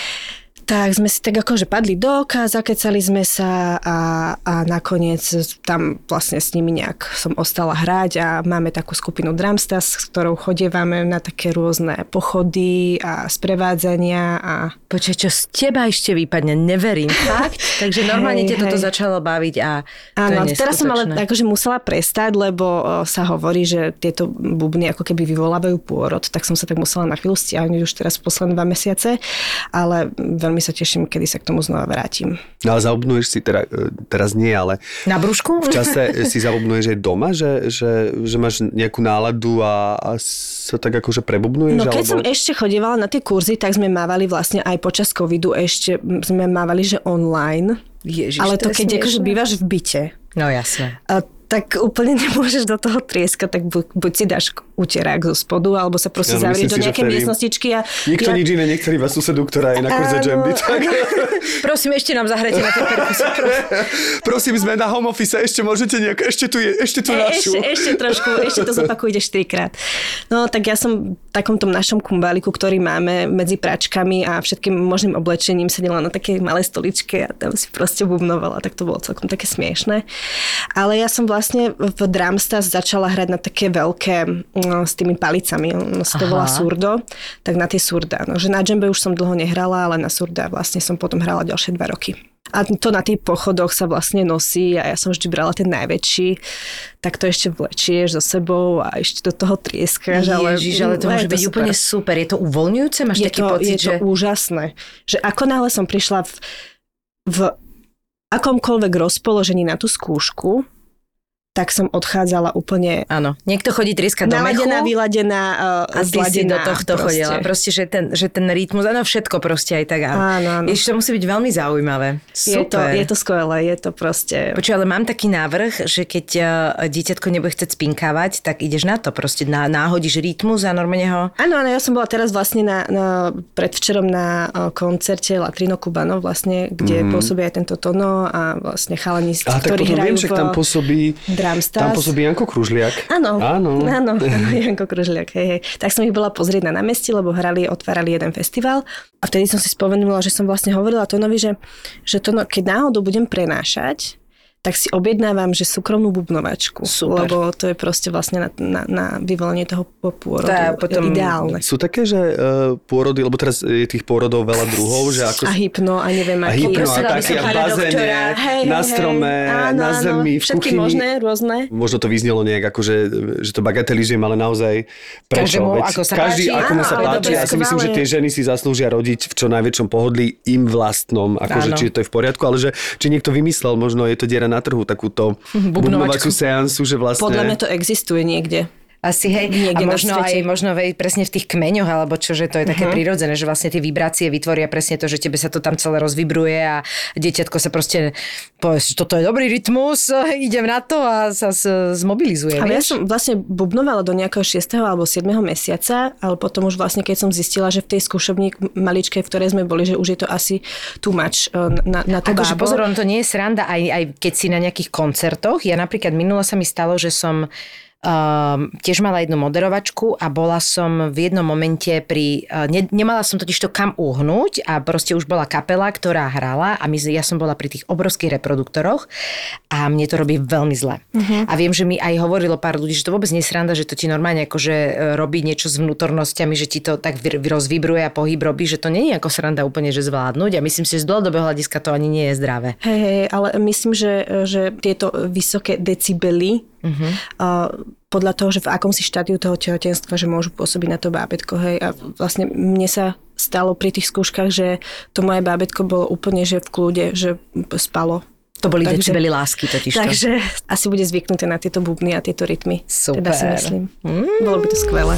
Tak sme si tak akože padli do oka, zakecali sme sa a, a nakoniec tam vlastne s nimi nejak som ostala hrať a máme takú skupinu Dramstas, s ktorou chodievame na také rôzne pochody a sprevádzania a Počkaj, čo z teba ešte vypadne, neverím, fakt? Takže normálne Hej, ťa toto začalo baviť a Áno, teraz som ale akože musela prestať, lebo sa hovorí, že tieto bubny ako keby vyvolávajú pôrod, tak som sa tak musela na chvíľu stiahnuť už teraz posledné dva mesiace, ale veľmi veľmi sa teším, kedy sa k tomu znova vrátim. No ale zaobnuješ si, teda, e, teraz nie, ale Na brúšku? v čase si zaobnuješ aj doma, že, že, že máš nejakú náladu a, a sa tak akože prebubnuješ? No keď alebo... som ešte chodievala na tie kurzy, tak sme mávali vlastne aj počas covidu ešte sme mávali, že online. Ježiš, ale to, je keď akože bývaš v byte, No jasné. a tak úplne nemôžeš do toho trieskať, tak buď, buď si dáš uterák zo spodu, alebo sa proste Ja, no, myslím do nejakej miestnostičky. A Nikto ja, nič iné nechce iba susedu, ktorá je na kurze Jambi. Tak. Prosím, ešte nám zahrajte na tej perkusie. prosím. Sme na home office, ešte môžete nejak, ešte tu, je, ešte tu E, našu. ešte, ešte trošku, ešte to zopakujte štyrikrát. No tak ja som v takom tom našom kumbáliku, ktorý máme medzi pračkami a všetkým možným oblečením sedela na takej malej stoličke a tam si proste bubnovala, tak to bolo celkom také smiešné. Ale ja som vlastne v Dramstas začala hrať na také veľké no, s tými palicami, no, sa to volá surdo, tak na tie surda. No, že na džembe už som dlho nehrala, ale na surda vlastne som potom hrala ďalšie dva roky. A to na tých pochodoch sa vlastne nosí a ja som vždy brala ten najväčší, tak to ešte vlečieš so sebou a ešte do toho trieskáš. Ale, Ježiš, ale to no, môže byť super. úplne super. Je to uvoľňujúce? Máš je taký to, pocit, je že... to úžasné. Že ako náhle som prišla v, v akomkoľvek rozpoložení na tú skúšku, tak som odchádzala úplne Áno, niekto chodí trieskať do mechu. vyladená, uh, A ty si do zladená tohto proste. chodila. Proste, že ten, že ten rytmus, áno, všetko proste aj tak. Áno, áno. Ježiš, to musí byť veľmi zaujímavé. Je to, Super. je to skvelé, je to proste... Počuj, ale mám taký návrh, že keď uh, dieťatko nebude chcieť spinkávať, tak ideš na to. Proste na, náhodíš rytmus a normálne ho... Áno, áno, ja som bola teraz vlastne na, na predvčerom na uh, koncerte Latrino Cubano, vlastne, kde mm. pôsobí aj tento tono a vlastne chalani, ktorí hrajú viem, že v tam pôsobí, Dramstars. tam pôsobí Janko Kružliak. Áno, Áno. áno, Janko Kružliak, hej, hej. Tak som ich bola pozrieť na námestí, lebo hrali, otvárali jeden festival a vtedy som si spomenula, že som vlastne hovorila Tonovi, že, že Tono, keď náhodou budem prenášať, tak si objednávam, že súkromnú bubnovačku. Super. Lebo to je proste vlastne na, na, na vyvolenie toho pôrodu je potom- ideálne. Sú také, že uh, pôrody, lebo teraz je tých pôrodov veľa druhov, že ako... A hypno a neviem a aký. hypno a som a bazéne, doktora. Hej, na strome. Áno, na áno. zemi, v Všetky kuchyni. možné, rôzne. Možno to vyznelo nejak ako, že, že to bagatelizujem, ale naozaj prečo? Každému, Veď ako sa každý, páči. ako mu Áno, sa páči. Ja si myslím, že tie ženy si zaslúžia rodiť v čo najväčšom pohodlí im vlastnom, akože Áno. či to je v poriadku, ale že či niekto vymyslel, možno je to diera na trhu, takúto bubnovaciu seansu, že vlastne... Podľa mňa to existuje niekde. Asi hej, Niekde a možno aj možno aj presne v tých kmeňoch, alebo čo, že to je také prirodzené, že vlastne tie vibrácie vytvoria presne to, že tebe sa to tam celé rozvibruje a dieťatko sa proste povie, že toto je dobrý rytmus, idem na to a sa zmobilizuje. Ale ja som vlastne bubnovala do nejakého 6. alebo 7. mesiaca, ale potom už vlastne, keď som zistila, že v tej skúšobní maličkej, v ktorej sme boli, že už je to asi too much uh, na, na to Akože pozor, on to nie je sranda, aj, aj keď si na nejakých koncertoch. Ja napríklad minula sa mi stalo, že som Um, tiež mala jednu moderovačku a bola som v jednom momente pri... Uh, ne, nemala som totiž to kam uhnúť a proste už bola kapela, ktorá hrala a my, ja som bola pri tých obrovských reproduktoroch a mne to robí veľmi zle. Uh-huh. A viem, že mi aj hovorilo pár ľudí, že to vôbec nie je sranda, že to ti normálne akože e, robí niečo s vnútornosťami, že ti to tak rozvibruje a pohyb robí, že to nie je ako sranda úplne, že zvládnuť a myslím si, že z dlhodobého hľadiska to ani nie je zdravé. Hej, hej, ale myslím, že, že tieto vysoké decibely uh-huh. uh, podľa toho, že v akom si štádiu toho tehotenstva, že môžu pôsobiť na to bábetko, hej. A vlastne mne sa stalo pri tých skúškach, že to moje bábetko bolo úplne, že v kľude, že spalo. To boli Takže- decibely lásky totiž. Takže asi bude zvyknuté na tieto bubny a tieto rytmy. Teda si Super. myslím. Bolo by to skvelé.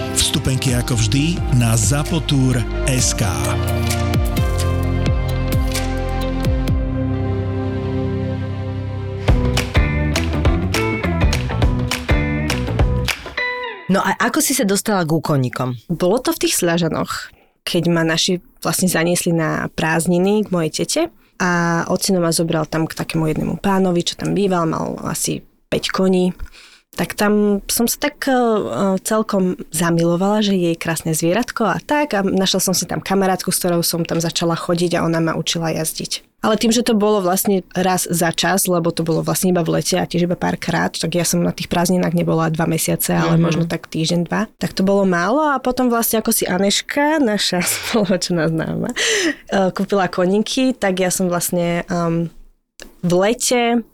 Vstupenky ako vždy na zapotur.sk. No a ako si sa dostala k úkonníkom? Bolo to v tých Sľažanoch, keď ma naši vlastne zaniesli na prázdniny k mojej tete a ocino ma zobral tam k takému jednému pánovi, čo tam býval, mal asi 5 koní tak tam som sa tak uh, celkom zamilovala, že je krásne zvieratko a tak a našla som si tam kamarátku, s ktorou som tam začala chodiť a ona ma učila jazdiť. Ale tým, že to bolo vlastne raz za čas, lebo to bolo vlastne iba v lete a tiež iba párkrát, tak ja som na tých prázdninách nebola dva mesiace, ale mm-hmm. možno tak týždeň, dva. Tak to bolo málo a potom vlastne ako si Aneška, naša spoločná známa, uh, kúpila koníky, tak ja som vlastne um, v lete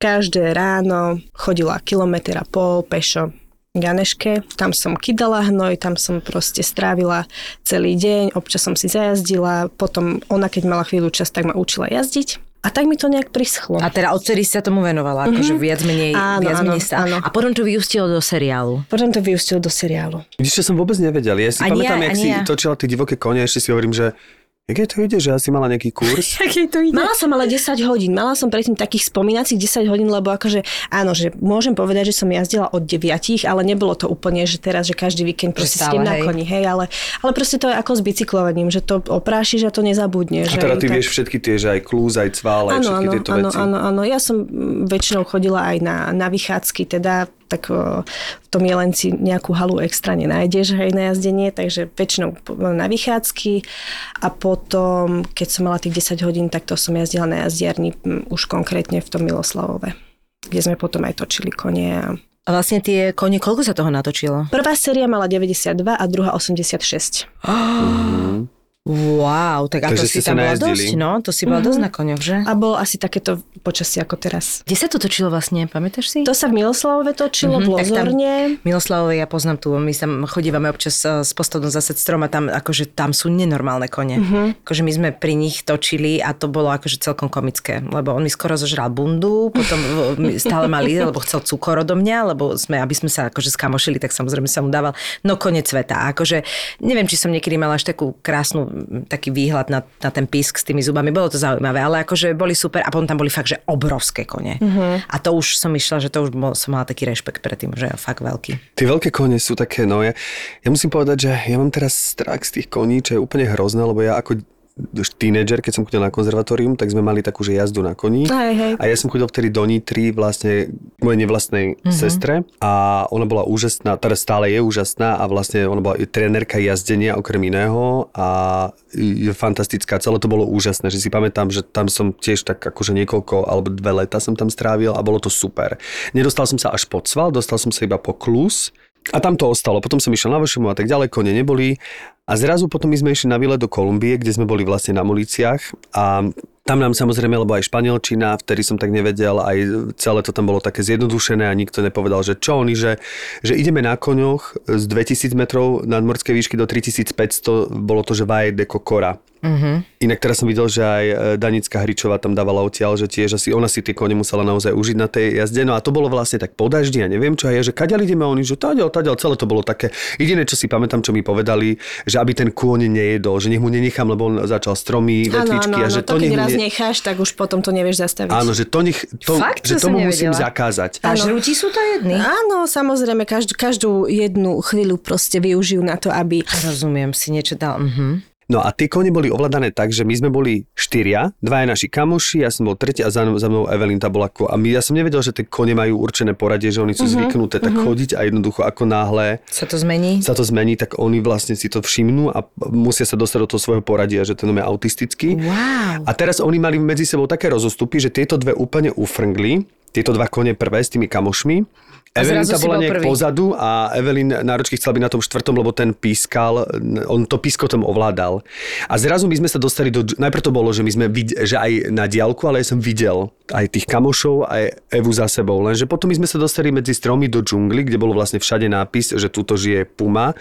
každé ráno chodila kilometr a pol pešo k Janeške, tam som kydala hnoj, tam som proste strávila celý deň, občas som si zajazdila, potom ona keď mala chvíľu čas, tak ma učila jazdiť. A tak mi to nejak prischlo. A teda odtedy sa tomu venovala, mm-hmm. akože viac menej, Áno, viac áno, menej sa. áno. A potom to vyústilo do seriálu. Potom to vyústilo do seriálu. Vidíš, čo som vôbec nevedel. Ja si Ani pamätám, ja, jak si ja. točila tie divoké kone, ešte si hovorím, že jak to ide, že asi mala nejaký kurz? Mala som ale 10 hodín. Mala som predtým takých spomínacích 10 hodín, lebo akože áno, že môžem povedať, že som jazdila od 9, ale nebolo to úplne, že teraz, že každý víkend proste stále, na koni, hej, ale, ale proste to je ako s bicyklovaním, že to oprášiš a to A nezabudneš. teda ty tak- vieš všetky tie, že aj klúz, aj cvál, aj všetky áno, tieto áno, veci. áno, áno. Ja som väčšinou chodila aj na, na vychádzky, teda tak o, v tom Jelenci nejakú halu extra nenájdeš hej, na jazdenie, takže väčšinou na vychádzky a potom, keď som mala tých 10 hodín, tak to som jazdila na jazdiarni už konkrétne v tom Miloslavove, kde sme potom aj točili konie. A... A vlastne tie kone, koľko sa toho natočilo? Prvá séria mala 92 a druhá 86. Wow, tak a to si tam bola dosť, no? To si bola dosť na koňoch, že? A bolo asi takéto počasie ako teraz. Kde sa to točilo vlastne, pamätáš si? To sa v Miloslavove točilo, Mhm, v tak tam- Lozorne. Miloslavové, ja poznám tu, my tam chodívame občas eh, s postodom zase strom a tam, akože tam sú nenormálne kone. Mhm. Akože my sme pri nich točili a to bolo akože celkom komické, lebo on mi skoro zožral bundu, potom stále mal ísť, lebo chcel cukor odo mňa, lebo sme, aby sme sa akože skamošili, tak samozrejme sa mu dával, no konec sveta. Akože neviem, či som niekedy mala až takú krásnu, taký výhľad na, na ten písk s tými zubami, bolo to zaujímavé, ale akože boli super a potom tam boli fakt, že obrovské kone. A to už som išla, že to už bol, som mala taký rešpekt pred tým, že je fakt veľký. Tie veľké kone sú také, no ja, ja musím povedať, že ja mám teraz strach z tých koní, čo je úplne hrozné, lebo ja ako tínedžer, keď som chodil na konzervatórium, tak sme mali takú, že jazdu na koni. Hej, hej. A ja som chodil vtedy do Nitry vlastne mojej nevlastnej mm-hmm. sestre a ona bola úžasná, teda stále je úžasná a vlastne ona bola trénerka jazdenia okrem iného a je fantastická. Celé to bolo úžasné, že si pamätám, že tam som tiež tak akože niekoľko alebo dve leta som tam strávil a bolo to super. Nedostal som sa až pod sval, dostal som sa iba po klus a tam to ostalo. Potom som išiel na Vošemu a tak ďalej, kone neboli. A zrazu potom my sme išli na výlet do Kolumbie, kde sme boli vlastne na muliciach a tam nám samozrejme, lebo aj španielčina, vtedy som tak nevedel, aj celé to tam bolo také zjednodušené a nikto nepovedal, že čo oni, že, že ideme na koňoch z 2000 metrov nadmorskej výšky do 3500, bolo to, že vaje de kokora. Mm-hmm. Inak teraz som videl, že aj e, Danická Hričová tam dávala odtiaľ, že tiež asi ona si tie kone musela naozaj užiť na tej jazde. No a to bolo vlastne tak po daždi a neviem čo. A ja, že kaďal ideme, oni, že taďal, taďal, celé to bolo také. Jediné, čo si pamätám, čo mi povedali, že aby ten kôň nejedol, že nech mu nenechám, lebo on začal stromy, vetvičky a že to, to, nech mu raz ne... necháš, tak už potom to nevieš zastaviť. Áno, že to, nech, to, Fakt? že tomu musím zakázať. A žrúti sú to jedny? Áno, samozrejme, každú, každú jednu chvíľu proste využijú na to, aby... Rozumiem, si niečo dal. Mhm. No a tie kone boli ovládané tak, že my sme boli štyria, dvaja naši kamoši, ja som bol tretí a za, za mnou Evelyn tá bola ko- A my, ja som nevedel, že tie kone majú určené poradie, že oni sú uh-huh, zvyknuté tak chodiť a jednoducho ako náhle Sa to zmení? sa to zmení, tak oni vlastne si to všimnú a musia sa dostať do toho svojho poradia, že ten je autistický. Wow. A teraz oni mali medzi sebou také rozostupy, že tieto dve úplne ufrngli, tieto dva kone prvé s tými kamošmi. A Evelyn zrazu tá si bola bol nejak prvý. pozadu a Evelyn náročky chcela byť na tom štvrtom, lebo ten pískal, on to písko tom ovládal. A zrazu my sme sa dostali do... Najprv to bolo, že my sme vid- že aj na diálku, ale ja som videl aj tých kamošov, aj Evu za sebou. Lenže potom my sme sa dostali medzi stromy do džungly, kde bolo vlastne všade nápis, že tuto žije puma.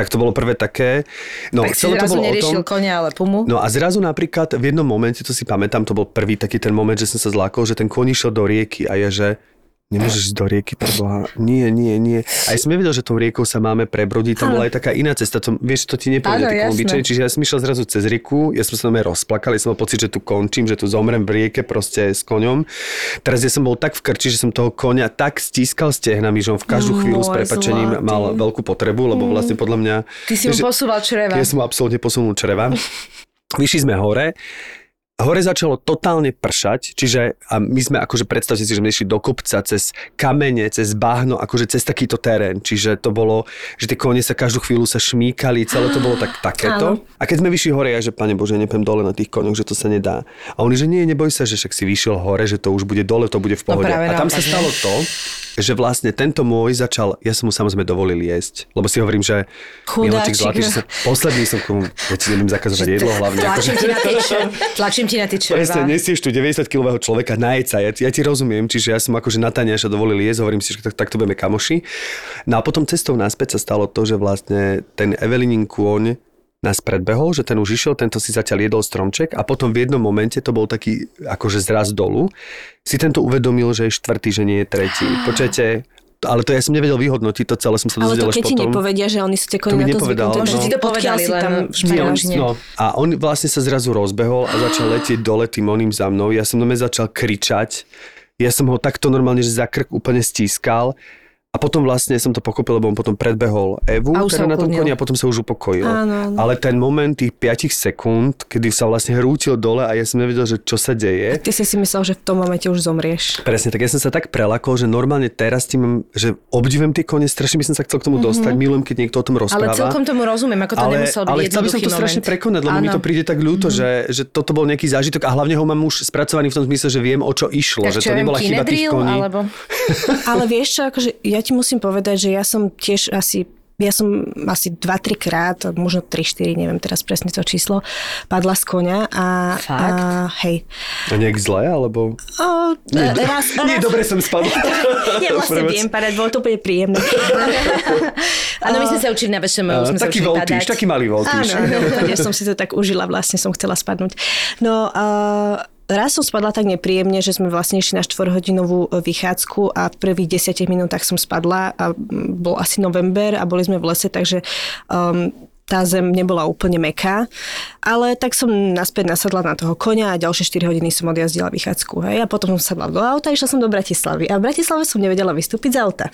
Tak to bolo prvé také. No, tak si to zrazu bolo o neriešil tom, konia, ale pumu? No a zrazu napríklad v jednom momente, to si pamätám, to bol prvý taký ten moment, že som sa zlákol, že ten kôň išiel do rieky a je, že Nemôžeš ísť do rieky, preboha. Nie, nie, nie. A ja som nevedel, že tou riekou sa máme prebrodiť. Tam bola aj taká iná cesta. To, vieš, to ti takom jasné. obyčajne. Čiže ja som išiel zrazu cez rieku, ja som sa na rozplakal, ja som mal pocit, že tu končím, že tu zomrem v rieke proste s koňom. Teraz ja som bol tak v krči, že som toho koňa tak stískal stehnami, že on v každú chvíľu s Môj prepačením zlatý. mal veľkú potrebu, lebo vlastne podľa mňa... Ty si mu posúval čreva. ja som absolútne posunul čreva. Vyšli sme hore hore začalo totálne pršať, čiže a my sme akože predstavte si, že sme išli do kopca cez kamene, cez bahno, akože cez takýto terén. Čiže to bolo, že tie kone sa každú chvíľu sa šmíkali, celé to bolo tak takéto. A keď sme vyšli hore, ja že pane Bože, nepem dole na tých koňoch, že to sa nedá. A oni, že nie, neboj sa, že však si vyšiel hore, že to už bude dole, to bude v pohode. práve a tam sa naopak, stalo to, že vlastne tento môj začal, ja som mu samozrejme dovolil jesť, lebo si hovorím, že. Miloček zlatý, že som, posledný som komu, ja ti neviem zakazovať jedlo hlavne. Tlačím ti na tie Tlačím ti na červá. Presne, nesieš tu 90-kilového človeka, najed sa, ja, ja ti rozumiem, čiže ja som akože na Taniaša dovolil jesť, hovorím si, že tak, tak to budeme kamoši. No a potom cestou naspäť sa stalo to, že vlastne ten Evelinin kôň nás predbehol, že ten už išiel, tento si zatiaľ jedol stromček a potom v jednom momente, to bol taký akože zraz dolu, si tento uvedomil, že je štvrtý, že nie je tretí. Počujete, ale to ja som nevedel vyhodnotiť, to celé som sa Ale dozvedel to až keď ti potom. nepovedia, že oni sú tie To kone mi na to zvyknuté. no. že Možno ti to povedali, si tam v španielčine. No, a on vlastne sa zrazu rozbehol a začal letieť dole tým oným za mnou. Ja som normálne začal kričať. Ja som ho takto normálne, že za krk úplne stískal. A potom vlastne som to pochopil, lebo on potom predbehol Evu, A ktorá na tom koni a potom sa už upokojil. Áno, áno. Ale ten moment tých 5 sekúnd, kedy sa vlastne hrútil dole a ja som nevedel, že čo sa deje. Ty si si myslel, že v tom momente už zomrieš. Presne, tak ja som sa tak prelakol, že normálne teraz tým, že obdivujem tie kone, strašne by som sa chcel k tomu dostať, milujem, keď niekto o tom Ale rozpráva. celkom tomu rozumiem, ako to ale, nemusel byť ale chcel by som to jednoduchý strašne moment. prekonať, lebo mi Áno. to príde tak ľúto, že, že toto bol nejaký zážitok a hlavne ho mám už spracovaný v tom zmysle, že viem, o čo išlo, Tak že to nebola chyba tých koní. alebo... Ale vieš čo, akože ja ti musím povedať, že ja som tiež asi ja som asi 2-3 krát, možno 3-4, neviem teraz presne to číslo, padla z konia a, Fakt? a hej. A nejak zle, alebo... O, nie, raz, Nie, raz, dobre som spadol. ja vlastne viem padať, bolo to úplne príjemné. Áno, my sme sa učili na VŠMU, Áno, sme sa taký padať. taký malý voltíš. Áno, áno, úplne som si to tak užila, vlastne som chcela spadnúť. No, uh, raz som spadla tak nepríjemne, že sme vlastne išli na 4-hodinovú vychádzku a v prvých 10 minútach som spadla a bol asi november a boli sme v lese, takže um, tá zem nebola úplne meká, ale tak som naspäť nasadla na toho konia a ďalšie 4 hodiny som odjazdila vychádzku. Hej, a potom som sadla do auta a išla som do Bratislavy. A v Bratislave som nevedela vystúpiť z auta.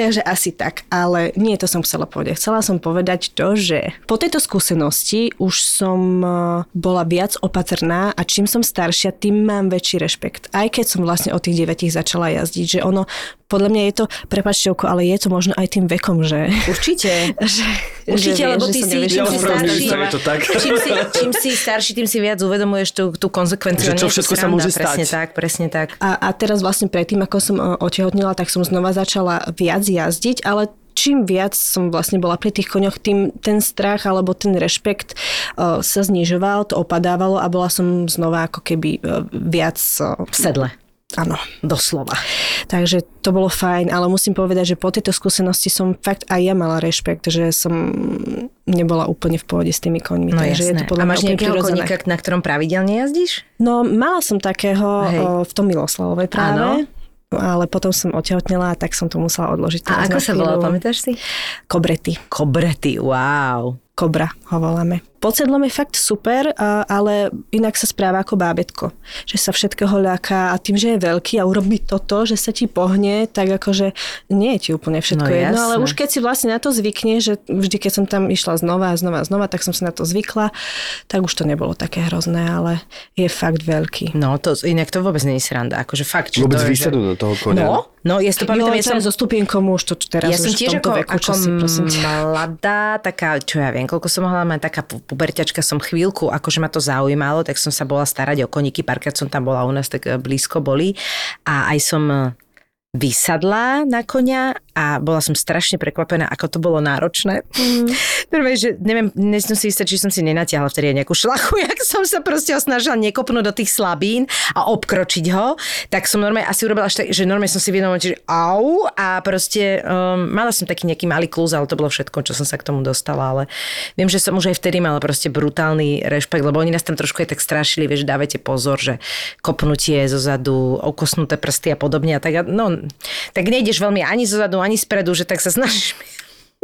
Takže asi tak. Ale nie to som chcela povedať. Chcela som povedať to, že po tejto skúsenosti už som eh, bola viac opatrná a čím som staršia, tým mám väčší rešpekt. Aj keď som vlastne od tých 9 začala jazdiť, že ono, podľa mňa je to, prepačte oko, ale je to možno aj tým vekom, že... Určite. že Určite, že lebo ty sa si, nevieš čím si starší, sa, je to tak. čím si, čím si starší, tým si viac uvedomuješ tú, tú konsekvenciu. Že čo všetko sa sranda, môže Presne stať. tak, presne tak. A, a teraz vlastne predtým, ako som e, otehotnila, tak som znova začala viac jazdiť, ale čím viac som vlastne bola pri tých koňoch, tým ten strach alebo ten rešpekt uh, sa znižoval, to opadávalo a bola som znova ako keby uh, viac... Uh, V sedle. Áno. Doslova. Takže to bolo fajn, ale musím povedať, že po tejto skúsenosti som fakt aj ja mala rešpekt, že som nebola úplne v pohode s tými koňmi. No takže je jasné. to podľa A máš nejakého prirodzené. koníka, na ktorom pravidelne jazdíš? No, mala som takého Hej. o, v tom Miloslavovej práve. Áno. Ale potom som otehotnila, tak som to musela odložiť. A ako sa chvíľu. pamätáš si? Kobrety. Kobrety, wow. Kobra ho voláme. Pod sedlom je fakt super, ale inak sa správa ako bábetko. Že sa všetkého ľaká a tým, že je veľký a urobí toto, že sa ti pohne, tak akože nie je ti úplne všetko No jedno. Ale už keď si vlastne na to zvykne, že vždy, keď som tam išla znova a znova a znova, tak som si na to zvykla, tak už to nebolo také hrozné, ale je fakt veľký. No, to, inak to vôbec nie je sranda. Akože fakt, že Vôbec to je, že- do toho konia. No, no, ja si to pamätám, ja som... so stupienkom už to teraz ja som už v tiež tomto ako, veku, ako čo si mladá, taká, čo ja viem, koľko som mohla mať, taká pu- puberťačka som chvíľku, akože ma to zaujímalo, tak som sa bola starať o koníky, párkrát som tam bola u nás, tak e, blízko boli. A aj som e, vysadla na konia a bola som strašne prekvapená, ako to bolo náročné. Mm. Prvé, že neviem, nie som si istá, či som si nenatiahla vtedy nejakú šlachu, jak som sa proste snažila nekopnúť do tých slabín a obkročiť ho, tak som normálne asi urobila až tak, že normálne som si v jednom momente, že au a proste um, mala som taký nejaký malý klúz, ale to bolo všetko, čo som sa k tomu dostala, ale viem, že som už aj vtedy mala proste brutálny rešpekt, lebo oni nás tam trošku aj tak strašili, vieš, dávajte pozor, že kopnutie zo zadu, okosnuté prsty a podobne a tak, no, tak nejdeš veľmi ani zo zadu, ani spredu, že tak sa snažíš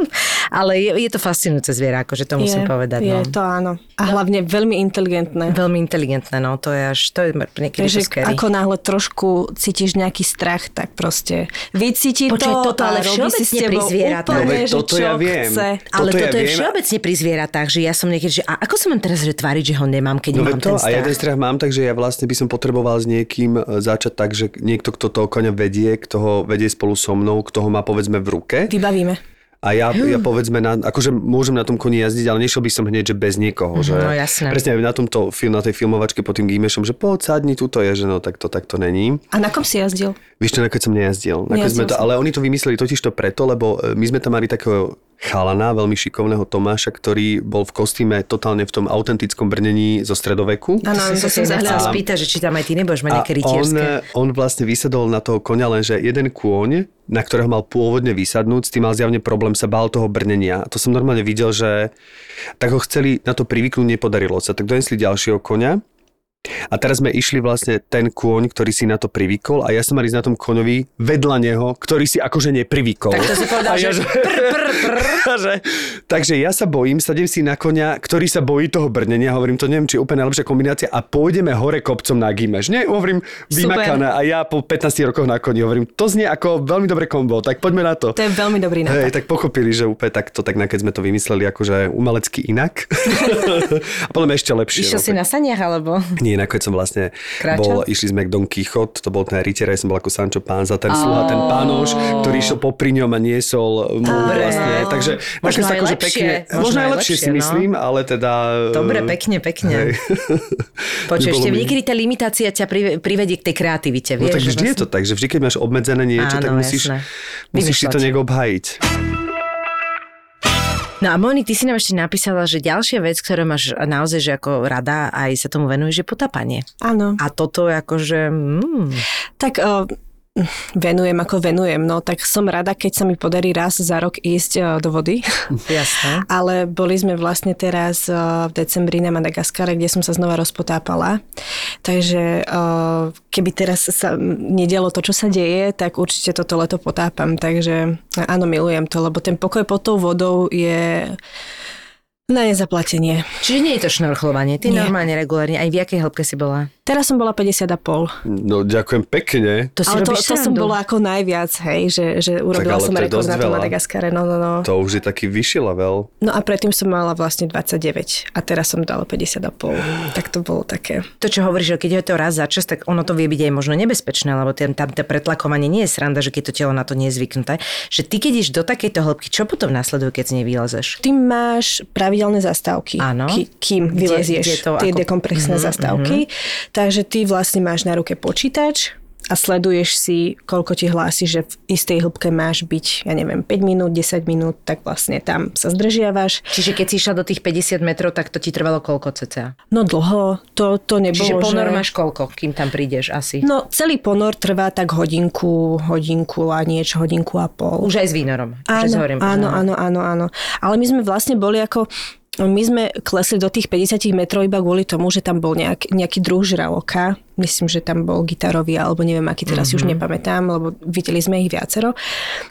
Ale je, je to fascinujúce zviera, akože to musím je, povedať. Je, no. to áno. A hlavne veľmi inteligentné. Veľmi inteligentné, no to je až, to je niekedy Takže to ako náhle trošku cítiš nejaký strach, tak proste vycíti Počkaj, to toto ale si všeobecne pri zvieratách. úplne, No toto čo ja viem. chce. Ale Toto ja je viem. všeobecne pri zvieratách, že ja som niekedy, že a ako sa mám teraz že tváriť, že ho nemám, keď No mám to, ten a strach? jeden strach mám, takže ja vlastne by som potreboval s niekým e, začať tak, že niekto, kto toho koňa vedie, kto ho vedie spolu so mnou, kto ho má povedzme v ruke. Vybavíme. A ja, ja povedzme, na, akože môžem na tom koni jazdiť, ale nešiel by som hneď, že bez niekoho. Že, no jasné. Presne na, tomto, film, na tej filmovačke pod tým Gímešom, že poď sadni, tuto je, že no tak to, tak to není. A na kom si jazdil? Vieš čo, nakoniec som nejazdil. Nakoniec sme to, ale oni to vymysleli totiž to preto, lebo e, my sme tam mali takého chalana, veľmi šikovného Tomáša, ktorý bol v kostýme totálne v tom autentickom brnení zo stredoveku. Áno, to sa som si chcela spýtať, že či tam aj ty nebudeš mať nejaké on, rytierské. on vlastne vysadol na toho konia, lenže jeden kôň, na ktorého mal pôvodne vysadnúť, s tým mal zjavne problém, sa bál toho brnenia. A to som normálne videl, že tak ho chceli na to privyknúť, nepodarilo sa. Tak donesli ďalšieho konia. A teraz sme išli vlastne ten kôň, ktorý si na to privykol a ja som mal ísť na tom koňovi vedľa neho, ktorý si akože neprivykol. Tak to si povedal, A ja, že že, takže ja sa bojím, sadím si na konia, ktorý sa bojí toho brnenia, hovorím, to neviem, či je úplne najlepšia kombinácia a pôjdeme hore kopcom na Gimeš. Nie, hovorím, vymakané a ja po 15 rokoch na koni hovorím, to znie ako veľmi dobré kombo, tak poďme na to. To je veľmi dobrý nápad. Hej, tak pochopili, že úplne takto, tak keď sme to vymysleli akože umelecky inak. a potom ešte lepšie. Išiel no, si na saniach, alebo? nie, nakoniec som vlastne Kráčal? bol, išli sme k Don Quixote, to bol ten rytier, ja som bol ako Sancho Panza, ten sluha, ten pánoš, ktorý išiel popri ňom a niesol mu vlastne, takže Možno aj tako, že lepšie, pekne, možno aj lepšie si no. myslím, ale teda... Dobre, eh, pekne, pekne. hej. Počuj, By bolo ešte mi- niekedy tá limitácia ťa prive- privedie k tej kreativite, No vieš? tak že vždy je to tak, že vždy, keď máš obmedzené niečo, tak musíš, si to nejak obhajiť. No a Moni, ty si nám ešte napísala, že ďalšia vec, ktorú máš naozaj, že ako rada aj sa tomu venuješ, je potápanie. Áno. A toto akože... Mm, Tak uh, venujem ako venujem, no tak som rada, keď sa mi podarí raz za rok ísť uh, do vody. jasné. Ale boli sme vlastne teraz uh, v decembri na Madagaskare, kde som sa znova rozpotápala. Takže uh, keby teraz sa nedialo to, čo sa deje, tak určite toto leto potápam. Takže áno, milujem to, lebo ten pokoj pod tou vodou je na nezaplatenie. Čiže nie je to šnorchlovanie, ty Nie. normálne regulárne, aj v jakej hĺbke si bola? Teraz som bola 50 a pol. No ďakujem pekne. To si Ale to, robíš to som bola ako najviac, hej, že, že urobila ale som rekord na tom. Madagaskare. No, no, no. To už je taký vyšší level. No a predtým som mala vlastne 29 a teraz som dala 50 a pol. Tak to bolo také. To, čo hovoríš, že keď je to raz za čas, tak ono to vie byť aj možno nebezpečné, lebo tam, tam to pretlakovanie nie je sranda, že keď to telo na to nie je zvyknuté. Že ty, keď ideš do takejto hĺbky, čo potom nasleduje, keď z nej vylezeš? Ty máš pravidelné zastávky, Áno. ki- kým vylezieš tie dekompresné Mhm, zastávky. Takže ty vlastne máš na ruke počítač a sleduješ si, koľko ti hlási, že v istej hĺbke máš byť, ja neviem, 5 minút, 10 minút, tak vlastne tam sa zdržiavaš. Čiže keď si išla do tých 50 metrov, tak to ti trvalo koľko cca? No dlho, to, to nebolo, Čiže ponor že... máš koľko, kým tam prídeš asi? No, celý ponor trvá tak hodinku, hodinku a niečo, hodinku a pol. Už aj s s Áno, horým. áno, áno, áno, áno. Ale my sme vlastne boli ako my sme klesli do tých 50 metrov iba kvôli tomu, že tam bol nejak, nejaký druh žraloka. Myslím, že tam bol gitarový, alebo neviem, aký teraz mm-hmm. už nepamätám, lebo videli sme ich viacero.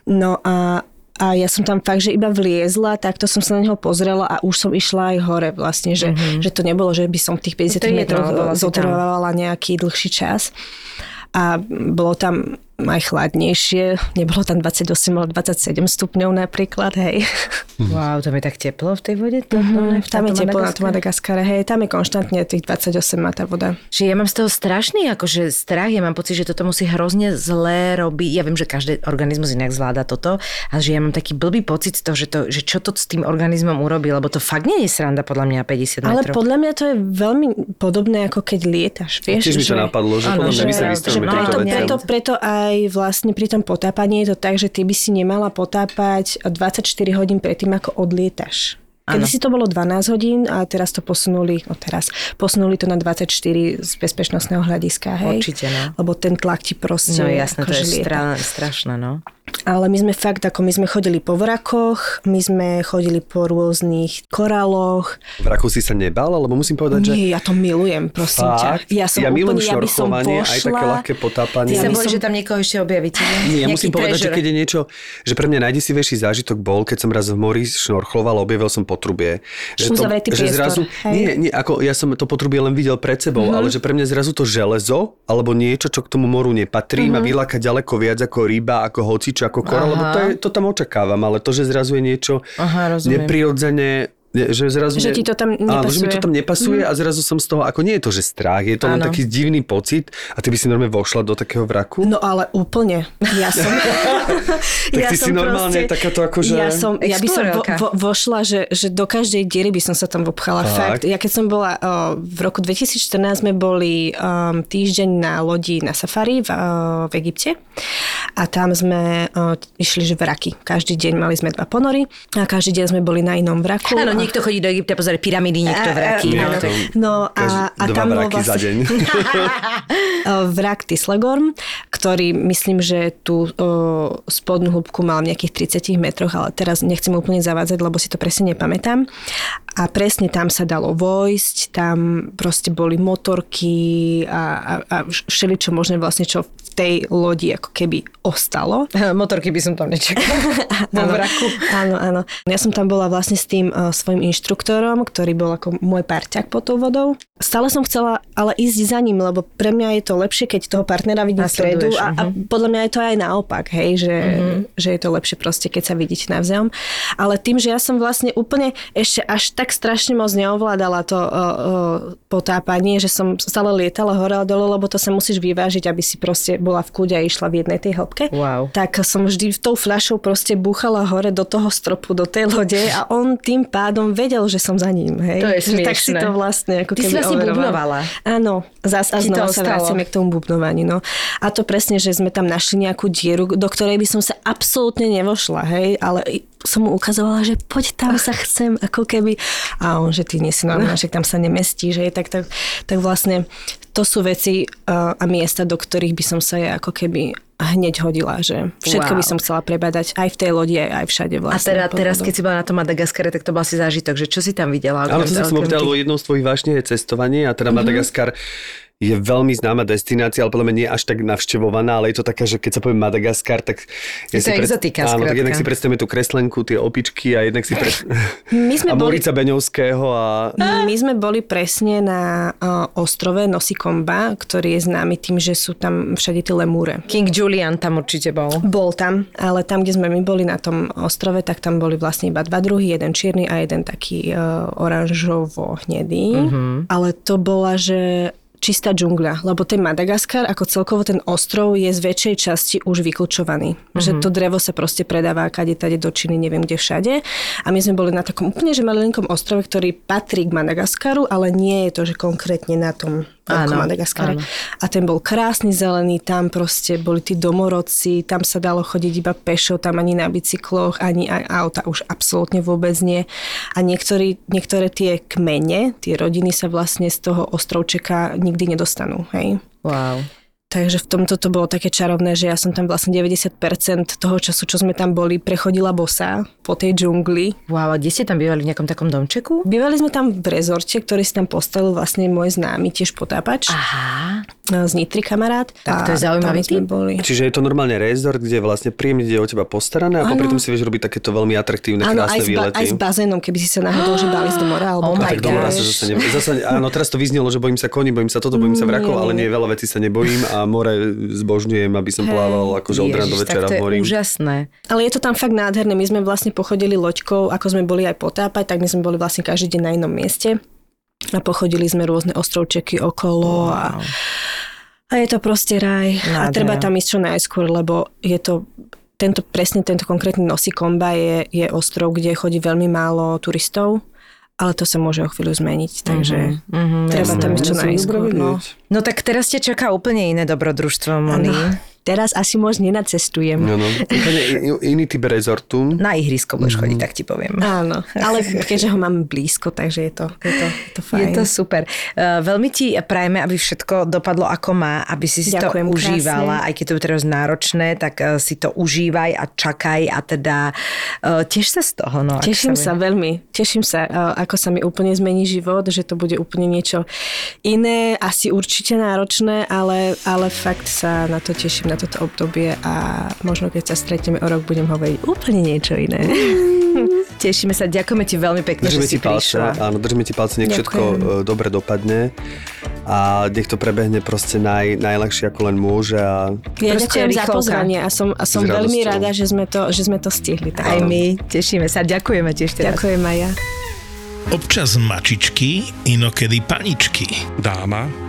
No a a ja som tam fakt, že iba vliezla, takto som sa na neho pozrela a už som išla aj hore vlastne, že, mm-hmm. že to nebolo, že by som v tých 50 No to je jedno, metroch bola si tam. zotrvávala nejaký dlhší čas. A bolo tam aj chladnejšie, nebolo tam 28, ale 27 stupňov napríklad, hej. Wow, tam je tak teplo v tej vode? To, mm, Tam je teplo na tom Madagaskare, hej, tam je konštantne tých 28 má tá voda. Že ja mám z toho strašný akože strach, ja mám pocit, že toto musí hrozne zlé robiť. Ja viem, že každý organizmus inak zvláda toto, ale že ja mám taký blbý pocit z toho, že, to, že čo to s tým organizmom urobí, lebo to fakt nie je sranda podľa mňa 50 Ale metrov. podľa mňa to je veľmi podobné, ako keď lietaš, vieš? Tiež mi to napadlo, že Áno, podľa mňa že- my sa že. Preto, preto aj vlastne pri tom potápaní je to tak, že ty by si nemala potápať 24 hodín predtým, ako odlietaš. Kedy si to bolo 12 hodín a teraz to posunuli, no teraz, posunuli to na 24 z bezpečnostného hľadiska, hej? Určite, no. Lebo ten tlak ti proste No jasné, to akože je stra, strašné, no. Ale my sme fakt, ako my sme chodili po vrakoch, my sme chodili po rôznych koráloch. V Raku si sa nebal, lebo musím povedať, že... Nie, ja to milujem, prosím Fakt? ťa. Ja som ja milujem úplne, ja by som pošla. aj také ľahké Ty potápanie. sa bojíš, som- že tam niekoho ešte objavíte? Nie, ja musím povedať, že treasure. keď je niečo, že pre mňa najdesivejší zážitok bol, keď som raz v mori šnorchloval, objavil som potrubie. Že, Uzavretý že zrazu, hej. nie, nie, ako ja som to potrubie len videl pred sebou, ale že pre mňa zrazu to železo, alebo niečo, čo k tomu moru nepatrí, ma vyláka ďaleko viac ako ryba, ako hocičo, ako Aha. lebo to, je, to tam očakávam, ale to, že zrazu je niečo Aha, rozumiem. neprirodzene ne- že zrazu... Že ne- ti to tam Áno, že mi to nepasuje. tam nepasuje a zrazu som z toho, ako nie je to, že strach, je to len Áno. taký divný pocit a ty by si normálne vošla do takého vraku? No ale úplne. Ja som... Tak ty si normálne takáto akože- Ja, som, ja by som vo, vo, vošla, že, že do každej diery by som sa tam obchala. Fakt? Fakt. Ja keď som bola o, v roku 2014 sme boli um, týždeň na lodi na safari v, o, v Egypte a tam sme o, išli že vraky. Každý deň mali sme dva ponory a každý deň sme boli na inom vraku. Áno, niekto chodí do Egypta pozerať pyramídy, niekto vraky. Nie, áno. to- No a, a tam bol vraky za vlastne... deň. vrak Tislegorm, ktorý myslím, že tú o, spodnú hĺbku mal v nejakých 30 metroch, ale teraz nechcem úplne zavádzať, lebo si to presne nepamätám. A presne tam sa dalo vojsť, tam proste boli motorky a, a, a všeličo možné vlastne, čo v tej lodi ako keby ostalo. Motorky by som tam nečakala. Vo Áno, vraku. Áno, áno. Ja som tam bola vlastne s tým uh, svojim inštruktorom, ktorý bol ako môj parťak pod tou vodou. Stále som chcela ale ísť za ním, lebo pre mňa je to lepšie, keď toho partnera vidím vpredu Nasleduješ, a, a podľa mňa je to aj naopak, hej, že, že je to lepšie proste, keď sa vidíte navzájom. Ale tým, že ja som vlastne úplne ešte až tak strašne moc neovládala to uh, uh, potápanie, že som stále lietala hore a dole, lebo to sa musíš vyvážiť, aby si proste bola v kľude a išla v jednej tej hĺbke. Wow. Tak som vždy tou fľašou proste búchala hore do toho stropu, do tej lode a on tým pádom vedel, že som za ním. Hej? To je Že Tak si to vlastne ako Ty si keby vlastne overoval. bubnovala. Áno, zás a znova sa vraciame k tomu bubnovaniu. No. A to presne, že sme tam našli nejakú dieru, do ktorej by som sa absolútne nevošla, hej, ale som mu ukazovala, že poď tam sa chcem, ako keby. A on, že ty nie si normálna, že tam sa nemestí, že tak, tak, tak vlastne to sú veci uh, a miesta, do ktorých by som sa ja ako keby hneď hodila, že všetko by Wow. som chcela prebadať aj v tej lodi, aj aj všade A vlastne. teda, pod teraz, keď si bola na tom Madagaskare, tak to bol asi zážitok, že čo si tam videla? Áno, to sa som opýtal, lebo jednou z tvojich vášne je cestovanie a teda Madagaskar je veľmi známa destinácia, ale podľa mňa nie až tak navštevovaná, ale je to taká, že keď sa povie Madagaskar, tak... Je to exotika, Áno, tak jednak si predstavíme tú kreslenku, tie opičky a jednak si pred... My sme a boli- Morica Beňovského a... My sme boli presne na uh, ostrove Nosikomba, ktorý je známy tým, že sú tam všade tie lemúre. King Julian tam určite bol. Bol tam, ale tam, kde sme my boli na tom ostrove, tak tam boli vlastne iba dva druhy, jeden čierny a jeden taký uh, oranžovo-hnedý. Mm-hmm. Ale to bola, že čistá džungľa, lebo ten Madagaskar, ako celkovo ten ostrov je z väčšej časti už vyklčovaný. Mm-hmm. Že to drevo sa proste predáva kade tade do Číny, neviem kde všade. A my sme boli na takom úplne že malinkom ostrove, ktorý patrí k Madagaskaru, ale nie je to, že konkrétne na tom Veľkom Madagaskare. áno. A ten bol krásny zelený, tam proste boli tí domorodci, tam sa dalo chodiť iba pešo, tam ani na bicykloch, ani auta už absolútne vôbec nie. A niektorí, niektoré tie kmene, tie rodiny sa vlastne z toho ostrovčeka nikdy nedostanú. Hej? Wow. Takže v tomto to bolo také čarovné, že ja som tam vlastne 90% toho času, čo sme tam boli, prechodila bosa po tej džungli. Wow, a kde ste tam bývali? V nejakom takom domčeku? Bývali sme tam v rezorte, ktorý si tam postavil vlastne môj známy, tiež potápač. Aha. z Nitry kamarát. Tak to je zaujímavý typ. boli. Čiže je to normálne rezort, kde vlastne príjemne je o teba postarané a popri tom si vieš robiť takéto veľmi atraktívne, krásne aj s, ba- výlety. aj s bazénom, keby si sa náhodou, že bali z mora. Oh Alebo A my tak do mora sa gosh. zase, ne... zase Áno, teraz to vyznelo, že bojím sa koní, bojím sa toto, bojím sa vrakov, ale nie, veľa vecí sa nebojím a more zbožňujem, aby som plával akože od rána do večera tak to v je mori. úžasné. Ale je to tam fakt nádherné. My sme vlastne pochodili loďkou, ako sme boli aj potápať, tak my sme boli vlastne každý deň na inom mieste. A pochodili sme rôzne ostrovčeky okolo a, a je to proste raj. A Nádhera. treba tam ísť čo najskôr, lebo je to tento, presne tento konkrétny Nosikomba je, je ostrov, kde chodí veľmi málo turistov, ale to sa môže o chvíľu zmeniť, takže Mhm, treba jasné. tam ísť čo najskôr. No. No tak teraz te čaká úplne iné dobrodružstvo, Moni. Áno. Teraz asi moc nenacestujem. No, no. Iný typ rezortu. Na ihrisko budeš chodiť, tak ti poviem. Áno, ale keďže ho mám blízko, takže je to, je to, je to fajn. Je to super. Uh, veľmi ti prajeme, aby všetko dopadlo ako má, aby si si Ďakujem to krásne. užívala, aj keď to je teraz náročné, tak uh, si to užívaj a čakaj a teda uh, tiež sa z toho. No, Teším vie. sa veľmi, teším sa, uh, ako sa mi úplne zmení život, že to bude úplne niečo iné, asi určite náročné, ale, ale fakt sa na to teším, na toto obdobie a možno keď sa stretneme o rok, budem hovoriť úplne niečo iné. Tešíme sa, ďakujeme ti veľmi pekne, Držíme že si ti palce, prišla. áno, držíme ti palce, nech všetko Ďakujem. e, dobre dopadne a nech to prebehne proste naj, najľahšie ako len môže a Ja ďakujem za pozvanie a som, a som veľmi rada, že sme to, že sme to stihli. Tak. Aj my, tešíme sa, ďakujeme ti ešte. Ďakujem aj ja. Občas mačičky, inokedy paničky. dáma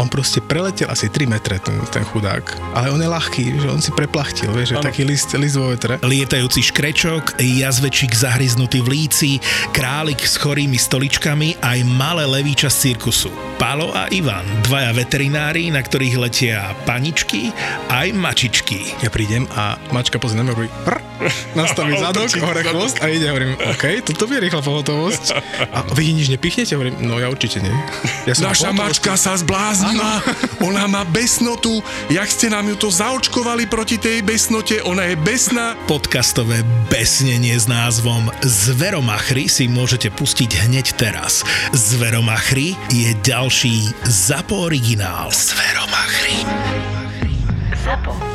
On proste preletel asi 3 metre, ten, ten chudák. Ale on je ľahký, že on si preplachtil, vieš, že taký list, list vo vetre. Lietajúci škrečok, jazvečík zahryznutý v líci, králik s chorými stoličkami aj malé levíča z cirkusu. Palo a Ivan, dvaja veterinári, na ktorých letia paničky aj mačičky. Ja prídem a mačka pozrie na mňa, hovorí prr, nastaví zadok, hore chvost a ide, hovorím, OK, toto bude rýchla pohotovosť. A vy nič nepichnete? Hovorím, no ja určite nie. Ja som Naša mačka sa zbláznila, ona má besnotu, jak ste nám ju to zaočkovali proti tej besnote, ona je besná. Podcastové besnenie s názvom Zveromachry si môžete pustiť hneď teraz. Zveromachry je ďalší ZAPO originál. Zveromachry. Zapo.